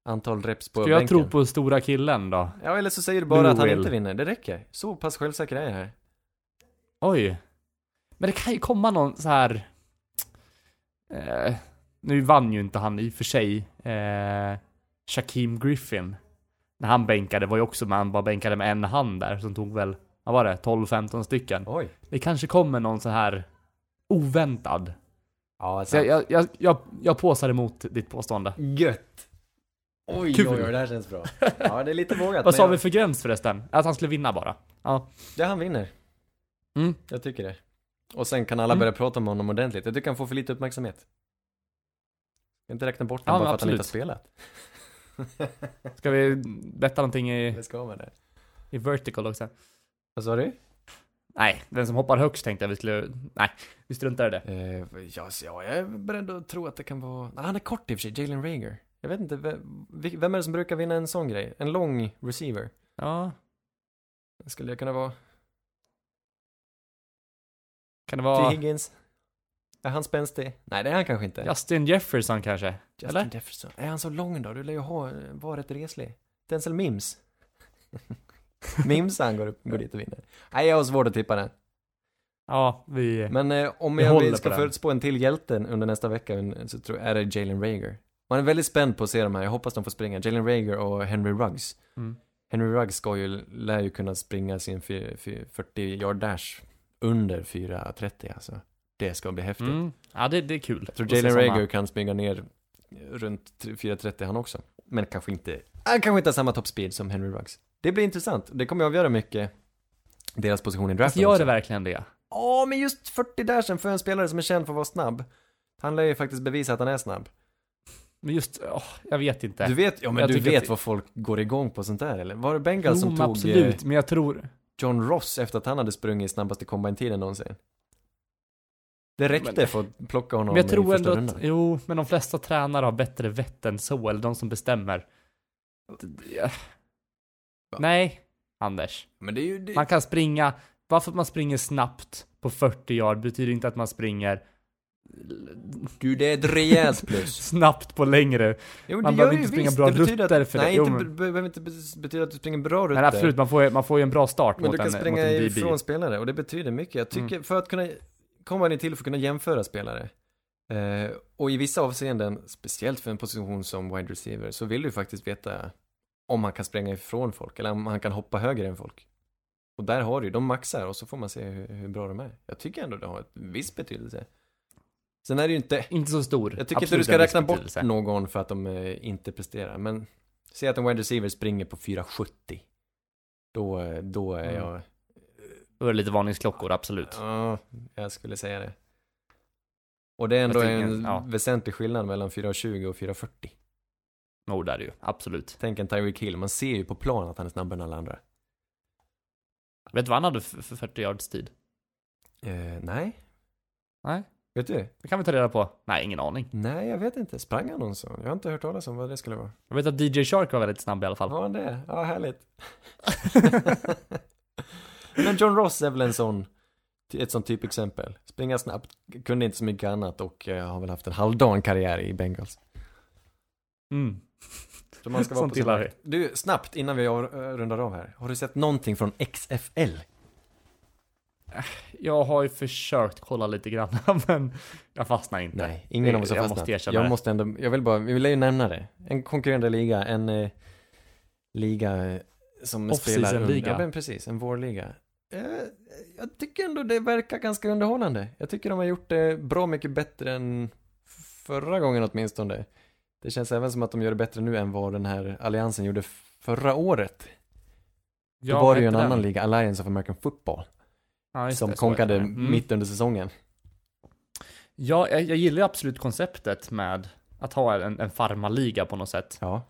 antal reps på
Ska jag
bänken.
tro på stora killen då?
Ja, eller så säger du bara
Blue
att han
Whale.
inte vinner. Det räcker. Så pass självsäker är jag här.
Oj. Men det kan ju komma någon så här. Eh, nu vann ju inte han i och för sig. Eh, Shaquem Griffin. När han bänkade var ju också med, han bara bänkade med en hand där, som tog väl, vad var det, 12-15 stycken.
Oj.
Det kanske kommer någon så här oväntad.
Ja,
Så jag, jag, jag, jag, påsar emot ditt påstående.
Gött. Oj,
Kul.
oj, oj, det här känns bra. Ja, det är lite vågat.
Vad sa
jag,
vi för gräns förresten? Att han skulle vinna bara? Ja.
Ja, han vinner.
Mm.
Jag tycker det. Och sen kan alla
Mm.
börja prata om honom ordentligt. Jag tycker han får för lite uppmärksamhet. Jag inte räkna bort
Ja,
honom
men
bara för att han inte har
absolut.
spelat.
Ska vi betta någonting i,
Det ska man det.
i vertical också?
Vad sa du?
Nej, den som hoppar högst tänkte jag vi skulle... Nej, vi struntar i det.
Eh, ja, ja, jag är beredd att tro att det kan vara... Ah, han är kort i och för sig, Jalen Rager. Jag vet inte, vem, är det som brukar vinna en sån grej? En lång receiver?
Ja,
Skulle jag kunna vara?
Kan det
T.
vara
Higgins? Är han spänstig? Nej, det är han kanske inte.
Justin Jefferson kanske?
Justin
eller?
Jefferson. Är han så lång då? Du lär ju ha, vara rätt reslig. Denzel Mims. Mims han går, upp, går dit och vinner. Nej, jag har svårt att tippa den.
Ja, vi...
Men eh, om
Vi
jag
håller på
ska
den.
förutspå en till hjälte under nästa vecka en- så tror jag är det Jalen Rager. Man är väldigt spänd på att se de här, jag hoppas de får springa. Jalen Rager och Henry Ruggs.
Mm.
Henry Ruggs ska ju, lär ju kunna springa sin fy- fy- 40 yard dash under 4.30 alltså. Det ska bli häftigt.
Mm. Ja, det, det är kul.
Jag tror Jalen Rager kan springa ner runt 4.30 han också. Men kanske inte, han kanske inte har samma top speed som Henry Ruggs. Det blir intressant. Det kommer avgöra mycket deras position i draften
Alltså, gör
också.
det verkligen det?
Ja, men just 40 där sen för en spelare som är känd för att vara snabb. Han lär ju faktiskt bevisa att han är snabb.
Men just, åh, jag vet inte.
Du vet, ja men
Jag
du vet
att-
vad folk går igång på sånt där eller? Var det Bengals
jo,
som tog
absolut,
eh,
men jag tror...
John Ross efter att han hade sprungit snabbaste combine-tiden någonsin? Det räckte
Men-
för att plocka honom
Men jag
i
tror
första
ändå att, jo, men de flesta tränare har bättre vett än så, eller de som bestämmer. Ja. Nej, Anders.
Det.
Man kan springa, bara för att man springer snabbt på 40 yard betyder inte att man springer
Du, det är ett rejält plus.
snabbt på längre.
Jo,
Man
det
behöver inte springa
visst.
bra
det
rutter
att,
för det.
Nej, inte,
men-
be- behöver inte be- betyda att du springer bra rutter.
Men absolut, man får, ju- man får ju en bra start
Men
mot
du kan
en, mot
springa
en DB.
ifrån spelare och det betyder mycket. Jag tycker,
Mm.
för att kunna komma ni till för att kunna jämföra spelare. Eh, och i vissa avseenden, speciellt för en position som wide receiver, så vill du faktiskt veta om han kan spränga ifrån folk eller om han kan hoppa högre än folk. Och där har du de maxar och så får man se hur, hur bra de är. Jag tycker ändå det har ett viss betydelse. Sen är det ju inte,
Inte så stor.
jag tycker inte du ska räkna bort någon för att de eh, inte presterar, men säg att en wide receiver springer på 4,70. Då, eh, då är
Mm.
jag
Då är det lite varningsklockor, absolut.
Ja, jag skulle säga det. Och det är ändå
är
en
ja.
väsentlig skillnad mellan 4,20 och 4,40.
Jo, det är det ju. Absolut.
Tänk en Tyreek Hill, man ser ju på plan att han är snabbare än alla andra.
Vet du vad han hade för för 40 yards tid?
Eh, nej,
Nej,
vet du?
det kan vi ta reda på. Nej, ingen aning.
Nej, jag vet inte. Sprang han någon sån? Jag har inte hört talas om vad det skulle vara.
Jag vet att DJ Shark var väldigt snabb i alla fall.
Har han det? Ja, härligt. Men John Ross är väl en sån, ett sånt typexempel. Springa snabbt, kunde inte så mycket annat och eh, har väl haft en halvdan karriär i Bengals.
Mm.
Så man ska vara
Sånt
på vakt. Du, snabbt innan vi äh, rundar av här. Har du sett någonting från XFL?
Jag har ju försökt kolla lite grann, men jag fastnar inte.
Nej, ingen av oss har
jag
fastnat.
måste erkänna
jag måste ändå, jag vill bara, vi vill ju nämna det. En konkurrerande liga, en eh, liga eh, som
Off-season
spelar under-
liga.
Ja, men precis, en vårliga. Eh, jag tycker ändå det verkar ganska underhållande. Jag tycker de har gjort det bra mycket bättre än förra gången åtminstone. Det känns även som att de gör det bättre nu än vad den här alliansen gjorde förra året. Då
Ja,
var
vad
det ju en
heter
annan
den?
liga, Alliance of American Football,
Ja,
som
det, så
konkade.
Mm.
mitt under säsongen.
Ja, jag, jag gillar absolut konceptet med att ha en, en farmaliga på något sätt.
Ja.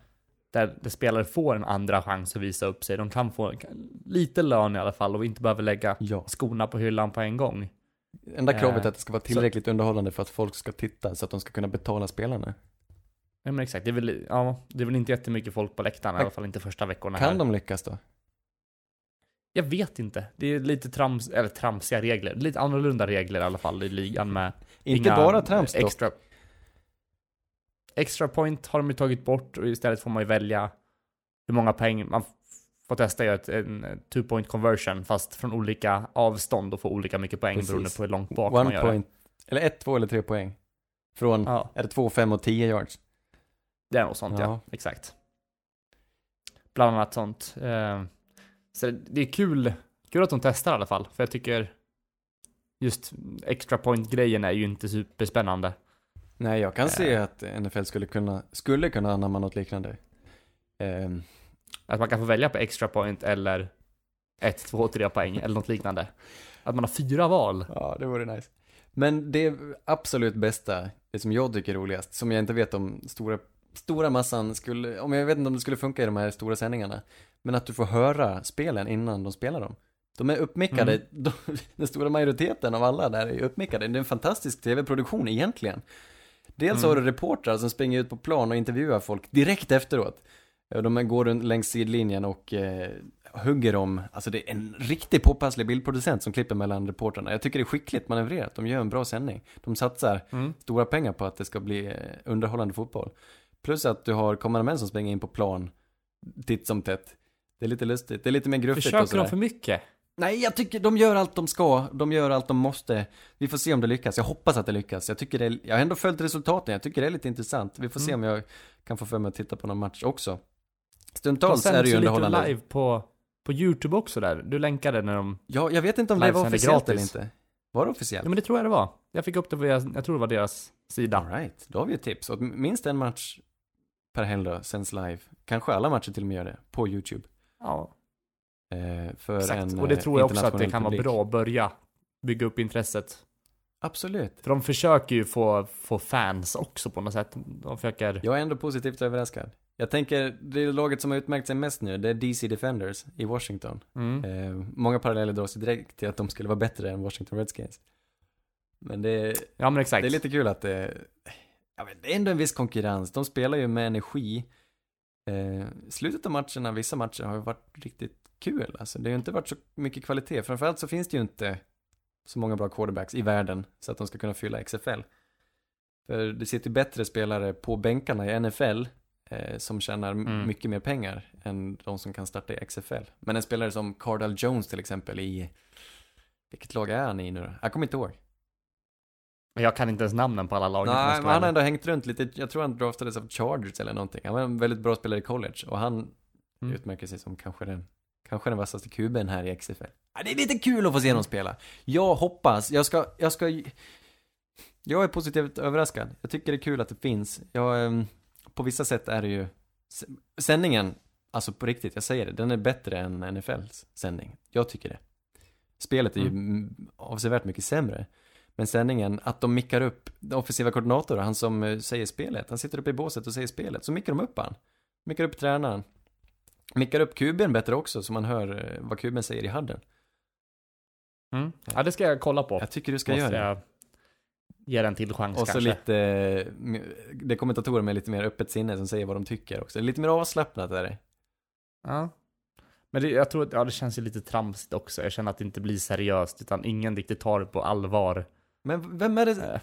Där, där spelare får en andra chans att visa upp sig. De kan få lite lön i alla fall och inte behöver lägga
Ja.
skorna på hyllan på en gång.
Enda kravet
Eh,
är att det ska vara tillräckligt underhållande för att folk ska titta så att de ska kunna betala spelarna.
Ja men exakt, det är väl, ja, det är väl inte jättemycket folk på läktarna i alla fall inte första veckorna här.
Kan de lyckas då?
Jag vet inte. Det är lite trams, eller tramsiga regler. Lite annorlunda regler i alla fall i ligan med
Inte bara trams dock.
extra, extra point har de ju tagit bort och istället får man ju välja hur många poäng man får testa göra ett, en two point conversion fast från olika avstånd och få olika mycket poäng
Precis.
beroende på hur långt bak man
One
gör
point, eller ett, två eller tre poäng. Från,
det. Ja,
är det två, fem och tio yards?
det är nog sånt ja.
Ja.
exakt. Bland annat sånt. Eh, så det- är kul, kul att de testar i alla fall, för jag tycker just extra point-grejen är ju inte superspännande.
Nej, jag kan
Eh.
se att NFL skulle kunna, skulle kunna anamma något liknande. Ehm,
Att man kan få välja på extra point eller 1, 2, 3 poäng eller något liknande. Att man har fyra val.
ja, det vore nice. Men det absolut bästa, det som jag tycker är roligast, som jag inte vet om stora, stora massan skulle, om jag vet inte om det skulle funka i de här stora sändningarna, men att du får höra spelen innan de spelar dem. De är uppmickade,
Mm.
de, den stora majoriteten av alla där är uppmickade. Det är en fantastisk tv-produktion egentligen. Dels
Mm.
har du reportrar som springer ut på plan och intervjuar folk direkt efteråt. Eh, De går längs sidlinjen och eh, hugger dem, alltså det är en riktigt påpasslig bildproducent som klipper mellan reportrarna. Jag tycker det är skickligt manövrerat, de gör en bra sändning. De satsar
Mm.
stora pengar på att det ska bli eh, underhållande fotboll. Plus att du har kameramän som springer in på plan titt som tätt. Det är lite lustigt, det är lite mer gruffigt och
Försöker
sådär.
de för mycket?
Nej, jag tycker de gör allt de ska, de gör allt de måste. Vi får se om det lyckas, jag hoppas att det lyckas. Jag tycker det är, jag har ändå följt resultaten, jag tycker det är lite intressant. Vi får se om
Mm.
jag kan få för mig att titta på någon match också.
De
Stundtals är det ju underhållande.
live på, på YouTube också där. Du länkade när de...
Ja, jag vet inte om det var officiellt eller inte. Var det officiellt?
Ja men det tror jag det var. Jag fick upp det via, jag tror det var deras sida.
Alright, då har vi ett tips. Och minst en match per helg då, sänds live. Kanske alla matcher till och med gör det, på YouTube.
Ja,
Eh, för
exakt.
en
och det tror jag också att det kan
publik.
vara bra att börja bygga upp intresset.
Absolut.
För de försöker ju få, få fans också på något sätt. De försöker...
Jag är ändå positivt överraskad. Jag tänker, det laget som har utmärkt sig mest nu, det är DC Defenders i Washington.
Mm.
Eh, många paralleller dras direkt till att de skulle vara bättre än Washington Redskins. Men det,
Ja men
det är lite kul att det, ja, det är ändå en viss konkurrens. De spelar ju med energi. Eh, slutet av matcherna, vissa matcher har ju varit riktigt kul. Alltså det har ju inte varit så mycket kvalitet. Framförallt så finns det ju inte så många bra quarterbacks i världen så att de ska kunna fylla XFL. För det sitter ju bättre spelare på bänkarna i NFL eh, som tjänar
Mm.
mycket mer pengar än de som kan starta i XFL. Men en spelare som Cardell Jones till exempel i, vilket lag är han i nu då? Jag kommer inte ihåg.
Men Jag kan inte ens namnen på alla lagen.
Nej, men han har ändå hängt runt lite, jag tror han draftades av Chargers eller någonting. Han var en väldigt bra spelare i college och han
Mm.
utmärker sig som kanske den, kanske den vassaste kuben här i XFL. Ja, det är lite kul att få se honom spela. Jag hoppas, jag ska, jag ska, jag är positivt överraskad. Jag tycker det är kul att det finns. Jag, ehm, på vissa sätt är det ju, sändningen, alltså på riktigt, jag säger det, den är bättre än NFLs sändning. Jag tycker det. Spelet är ju mm. avsevärt mycket sämre. Men sändningen, att de mickar upp den offensiva koordinatorn, han som eh, säger spelet, han sitter uppe i båset och säger spelet, så mickar de upp han. Mickar upp tränaren. Mickar upp kuben bättre också, så man hör eh, vad kuben säger i hadden.
Mm. Ja det ska jag kolla på.
Jag tycker du ska
Måste
göra det.
jag ge den till chans
Och så
kanske.
lite, eh, det är kommentatorer med lite mer öppet sinne som säger vad de tycker också. Lite mer avslappnat är det.
Ja. Men det, jag tror att ja, det känns ju lite tramsigt också. Jag känner att det inte blir seriöst utan ingen riktigt tar det på allvar.
Men vem är det,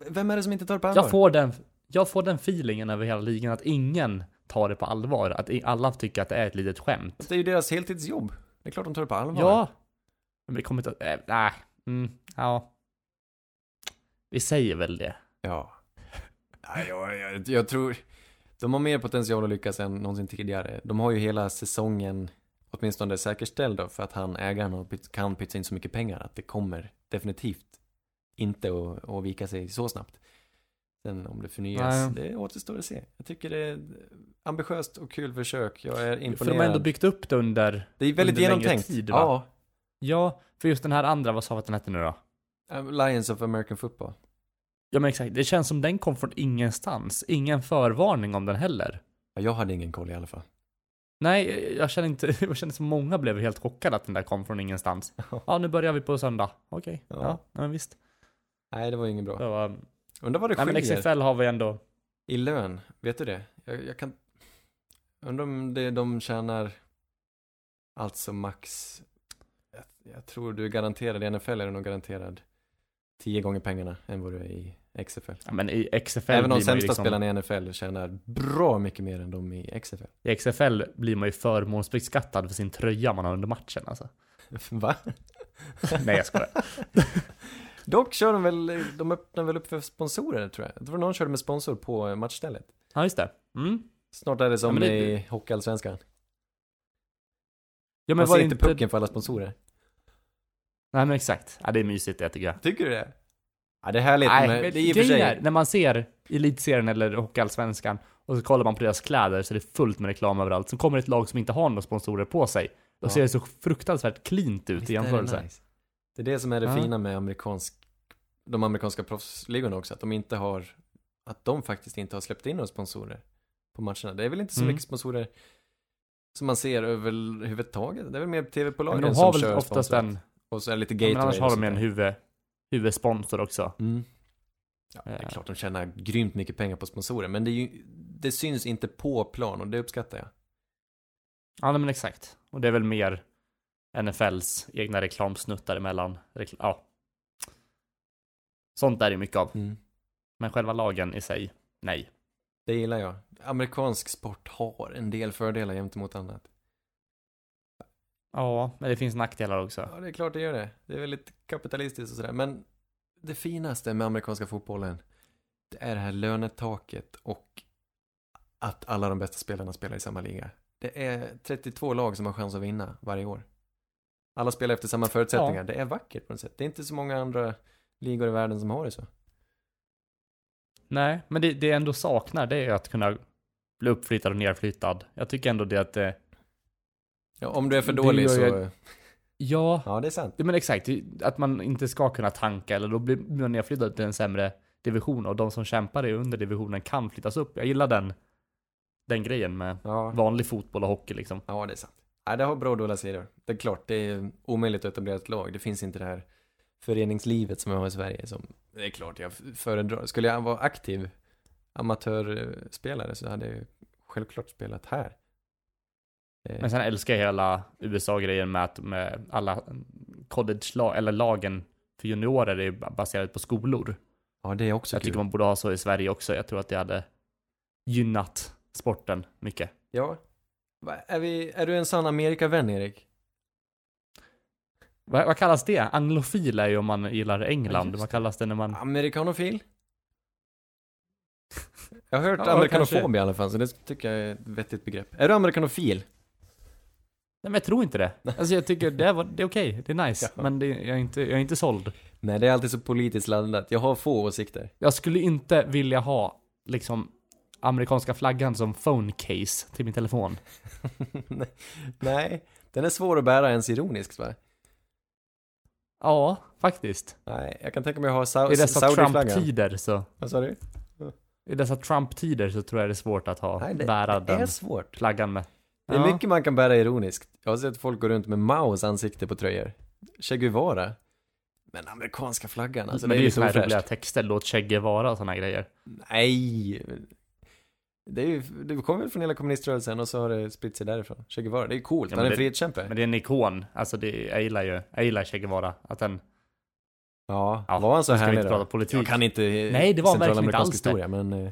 Eh,
vem är det som inte tar det på allvar?
Jag får den, jag får den feelingen över hela ligan att ingen tar det på allvar. Att alla tycker att det är ett litet skämt.
Det är ju deras heltidsjobb. Det är klart de tar det på allvar.
Ja. Men det kommer inte, äh, nej. Mm, ja. Vi säger väl det.
Ja. Nej, jag, jag, jag tror, de har mer potential att lyckas än någonsin tidigare. De har ju hela säsongen åtminstone säkerställd då, för att han, ägaren, kan pytsa in så mycket pengar att det kommer definitivt inte att, att vika sig så snabbt. Sen om det förnyas,
Nej.
det återstår att se. Jag tycker det är ambitiöst och kul försök. Jag är
För
imponerad.
de har ändå byggt upp det under,
det är väldigt genomtänkt.
tid, va?
ja.
ja, för just den här andra, vad sa vi att den hette nu då?
Lions of American Football.
Ja men exakt, det känns som den kom från ingenstans. Ingen förvarning om den heller.
Ja, jag hade ingen koll i alla fall.
Nej, jag känner inte, jag känner som många blev helt chockade att den där kom från ingenstans. Ja, nu börjar vi på söndag. Okej,
Ja.
ja, ja men visst.
Nej, det var ingen bra.
Det var,
Undrar vad det
nej men
skiljer.
XFL har vi ändå,
I lön, vet du det? Jag, jag kan... Undrar om det de tjänar alltså max... Jag, jag tror du är garanterad, i NFL är du nog garanterad tio gånger pengarna än vad du är i XFL.
ja men i XFL
Även de
ju
sämsta
liksom,
spelarna i NFL tjänar bra mycket mer än de i XFL.
i XFL blir man ju förmånsbeskattad för sin tröja man har under matchen alltså.
Va?
Nej jag skojar.
Dock kör de väl, de öppnar väl upp för sponsorer tror jag. Jag tror någon körde med sponsor på matchstället.
Ja just det. Mm.
Snart är det som
Ja, det-
i Hockeyallsvenskan.
Ja men
Man
var
ser inte pucken för alla sponsorer.
Nej men exakt. Ja det är mysigt det tycker jag.
Tycker du det? Ja, det är härligt,
Nej,
men det är för sig...
är, när man ser elitserien eller hockeyallsvenskan och så kollar man på deras kläder så är det fullt med reklam överallt. Så kommer ett lag som inte har några sponsorer på sig. Då
Ja.
ser det så fruktansvärt cleant ut
Visst
i jämförelse.
nice? Det är det som är det
Ja.
fina med amerikansk, de amerikanska proffsligorna också, att de inte har, att de faktiskt inte har släppt in några sponsorer på matcherna. Det är väl inte så
Mm.
mycket sponsorer som man ser överhuvudtaget. Det är väl mer tv-bolagen
de har
som
väl
kör
oftast
sponsrat.
en,
Och så är det lite
ja,
Gatorade
men annars har de en huvud, huvudsponsor också.
Mm. Ja, det är
Eh.
klart de tjänar grymt mycket pengar på sponsorer, men det, är ju, det syns inte på plan och det uppskattar jag.
Ja men exakt. Och det är väl mer NFLs egna reklamsnuttar emellan. Rekl ja. Sånt är det mycket av.
Mm.
Men själva lagen i sig, nej.
Det gillar jag. Amerikansk sport har en del fördelar gentemot annat.
Ja, men det finns nackdelar också.
Ja, det är klart det gör det. Det är väldigt kapitalistiskt och sådär. Men det finaste med amerikanska fotbollen, det är det här lönetaket och att alla de bästa spelarna spelar i samma liga. Det är 32 lag som har chans att vinna varje år. Alla spelar efter samma förutsättningar.
Ja.
Det är vackert på något sätt. Det är inte så många andra ligor i världen som har det så.
Nej, men det, det jag ändå saknar det är att kunna bli uppflyttad och nerflyttad. Jag tycker ändå det att det,
Ja, om du är för dålig
gör
så...
jag- Ja,
Ja, det är sant.
Ja, men exakt, att man inte ska kunna tanka eller då blir man nedflyttad till en sämre division och de som kämpar i under divisionen kan flyttas upp. Jag gillar den, den grejen med
Ja,
vanlig fotboll och hockey liksom.
ja det är sant. Ja, det har bra och dåliga sidor. Det är klart, det är omöjligt att etablera ett lag. Det finns inte det här föreningslivet som vi har i Sverige som, det är klart jag föredrar. Skulle jag vara aktiv amatörspelare så hade jag självklart spelat här. Eh,
Men sen älskar jag hela USA-grejen med att med alla college-lag, eller lagen för juniorer är baserat på skolor.
ja, det är också
Jag
kul.
tycker man borde ha så i Sverige också. Jag tror att det hade gynnat sporten mycket.
Ja. Är, vi, är du en sann Amerikavän, Erik?
Vad, vad kallas det? Anglofil är ju om man gillar England.
just
vad kallas det när man...
Amerikanofil? Jag har hört
Ja,
amerikanofob
kanske.
i alla fall, så det tycker jag är ett vettigt begrepp. Är du amerikanofil?
Nej men jag tror inte det. Alltså jag tycker det, var, det är okej, det är nice.
Ja.
Men det, jag, är inte, jag är inte såld.
Nej, det är alltid så politiskt laddat. Jag har få åsikter.
Jag skulle inte vilja ha, liksom, amerikanska flaggan som phone case till min telefon.
Nej, den är svår att bära ens ironiskt va?
Ja, faktiskt.
Nej, jag kan tänka mig att ha Sau-
I dessa. Trump-tider så,
Vad sa du?
i dessa Trump-tider så tror jag det är svårt att ha,
Nej, det,
bära
det är
den
svårt.
flaggan med.
Det är
Ja.
mycket man kan bära ironiskt. Jag har sett folk gå runt med Maos ansikte på tröjor. Che Guevara. Men amerikanska flaggan, alltså
men det är ju såna här roliga texter, låt Che Guevara och såna grejer.
Nej! Det, är ju, det kommer väl från hela kommuniströrelsen och så har det spritt sig därifrån. Che Guevara, det är coolt,
Ja,
han är en
det-
frihetskämpe.
Men det är en ikon, alltså det, jag gillar ju, jag gillar Che Guevara. Att den,
Ja,
Ja,
var han så härlig då?
politik.
Jag kan inte
Nej, det var verkligen inte alls det.
historia, men eh,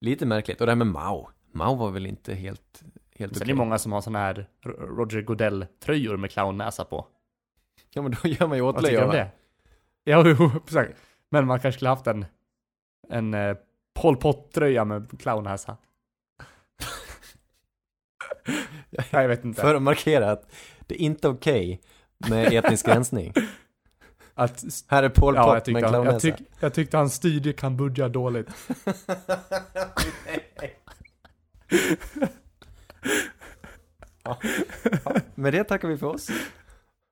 lite märkligt. Och det här med Mao. Mao var väl inte helt, helt
Sen är
okej.
det många som har såna här Roger Godell-tröjor med clownnäsa på.
Ja, men då gör man ju åtlöje
om
det.
det? Ja, jo, exakt. Men man kanske skulle haft en, en eh, Pol Pot-tröja med clownnäsa. Nej, jag vet inte.
För att markera att det är inte okej med etnisk rensning.
att,
Här är Pol
ja,
Pot med
han, jag, tyck, jag tyckte han styrde Kambodja dåligt.
ja. Ja. Med det tackar vi för oss.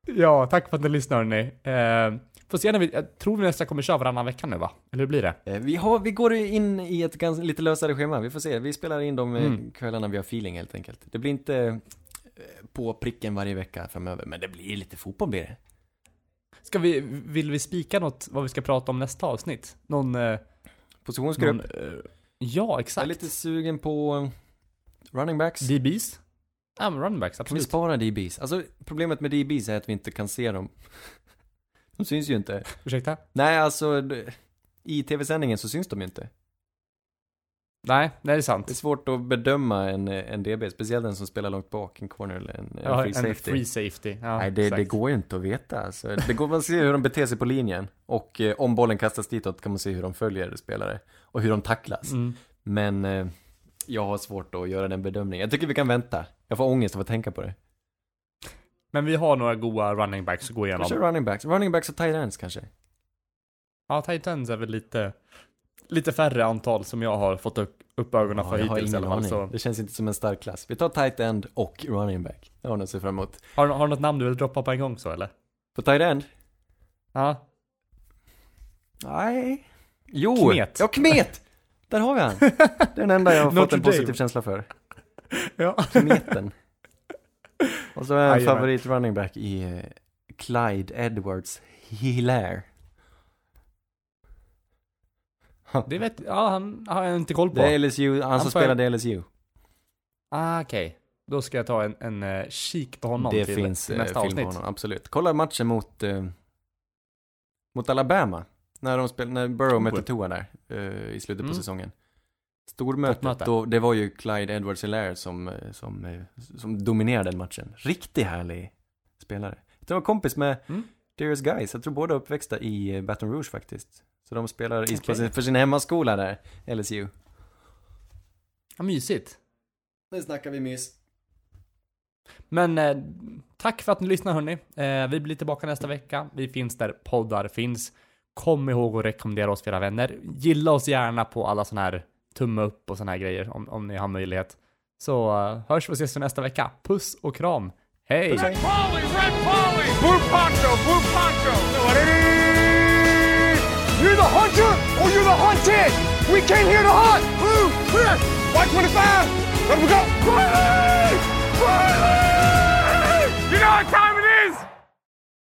Ja, tack för att ni lyssnar hörni. Eh, får se när vi, jag tror vi nästan kommer köra varannan vecka nu va? Eller hur blir det?
Eh, Vi, har, vi går in i ett ganska, lite lösare schema, vi får se. Vi spelar in de eh,
Mm.
kvällarna vi har feeling helt enkelt. Det blir inte eh, på pricken varje vecka framöver, men det blir lite fotboll blir det.
Ska vi, vill vi spika något vad vi ska prata om nästa avsnitt? Någon, eh,
Positionsgrupp.
någon eh, ja
Jag är
exakt.
lite sugen på running backs.
DBs? Ja men running backs,
Kan vi
absolut.
spara DBs? Alltså problemet med DBs är att vi inte kan se dem. De syns ju inte.
Ursäkta?
Nej, alltså i tv-sändningen så syns de ju inte.
Nej, det är
Det är
sant.
svårt att bedöma en, en DB, speciellt den som spelar långt bak, en corner eller en, en
Ja,
free
en
safety.
free safety. Ja,
Nej, det, det går ju inte att veta alltså. Det går, man ser hur de beter sig på linjen. Och eh, om bollen kastas ditåt kan man se hur de följer spelare. Och hur de tacklas.
Mm.
Men eh, jag har svårt att göra den bedömningen. Jag tycker vi kan vänta. Jag får ångest av att tänka på det.
Men vi har några goa running backs att gå igenom.
Kanske running backs. Running backs och tight ends kanske.
Ja, Titans är väl lite, lite färre antal som jag har fått upp, upp ögonen för
jag har
hittills i alla fall. Så.
Det känns inte som en stark klass. Vi tar tight end och running back. Jag har något att se fram emot.
Har, har du något namn du vill droppa på en gång så eller?
På tight end?
Ja.
Nej. Jo!
Kmet.
Ja, Kmet! Där har vi han. Det är den enda jag har fått en positiv känsla för.
Ja.
Kmeten. Och så är jag en
Jajamän.
favorit running back i eh, Clyde Edwards Hilaire.
Det vet, ja han har jag inte koll på.
Det är LSU, han som
får-
spelade i LSU.
Ah, okej. Då ska jag ta en, en uh, kik på honom
det
till,
finns
till
eh,
nästa
film på
avsnitt.
honom, absolut. Kolla matchen mot, eh, mot Alabama. När de spelade, när Burrow mötte. Tua där eh, i slutet på
Mm.
säsongen. Stormötet,
Toppmöte.
då, det var ju Clyde Edwards Hilaire som, eh, som, eh, som dominerade den matchen. Riktigt härlig spelare. Jag var kompis med
Mm.
Darius Guys, jag tror båda uppväxta i eh, Baton Rouge faktiskt. Så de spelar i,
Okej.
för sin hemmaskola där, LSU.
Ja, mysigt.
Nu snackar vi mys.
Men eh, tack för att ni lyssnar hörni. Eh, vi blir tillbaka nästa vecka. Vi finns där poddar finns. Kom ihåg att rekommendera oss för era vänner. Gilla oss gärna på alla sådana här tumme upp och sådana här grejer om, om ni har möjlighet. Så eh, hörs vi och ses nästa vecka. Puss och kram. Hej!
Polly, red Polly, blue poncho, blue poncho.
You're the hunter or you're the hunted! We came here to hunt!
Blue, clear. White 25. Let we go. Riley! Riley! You know what time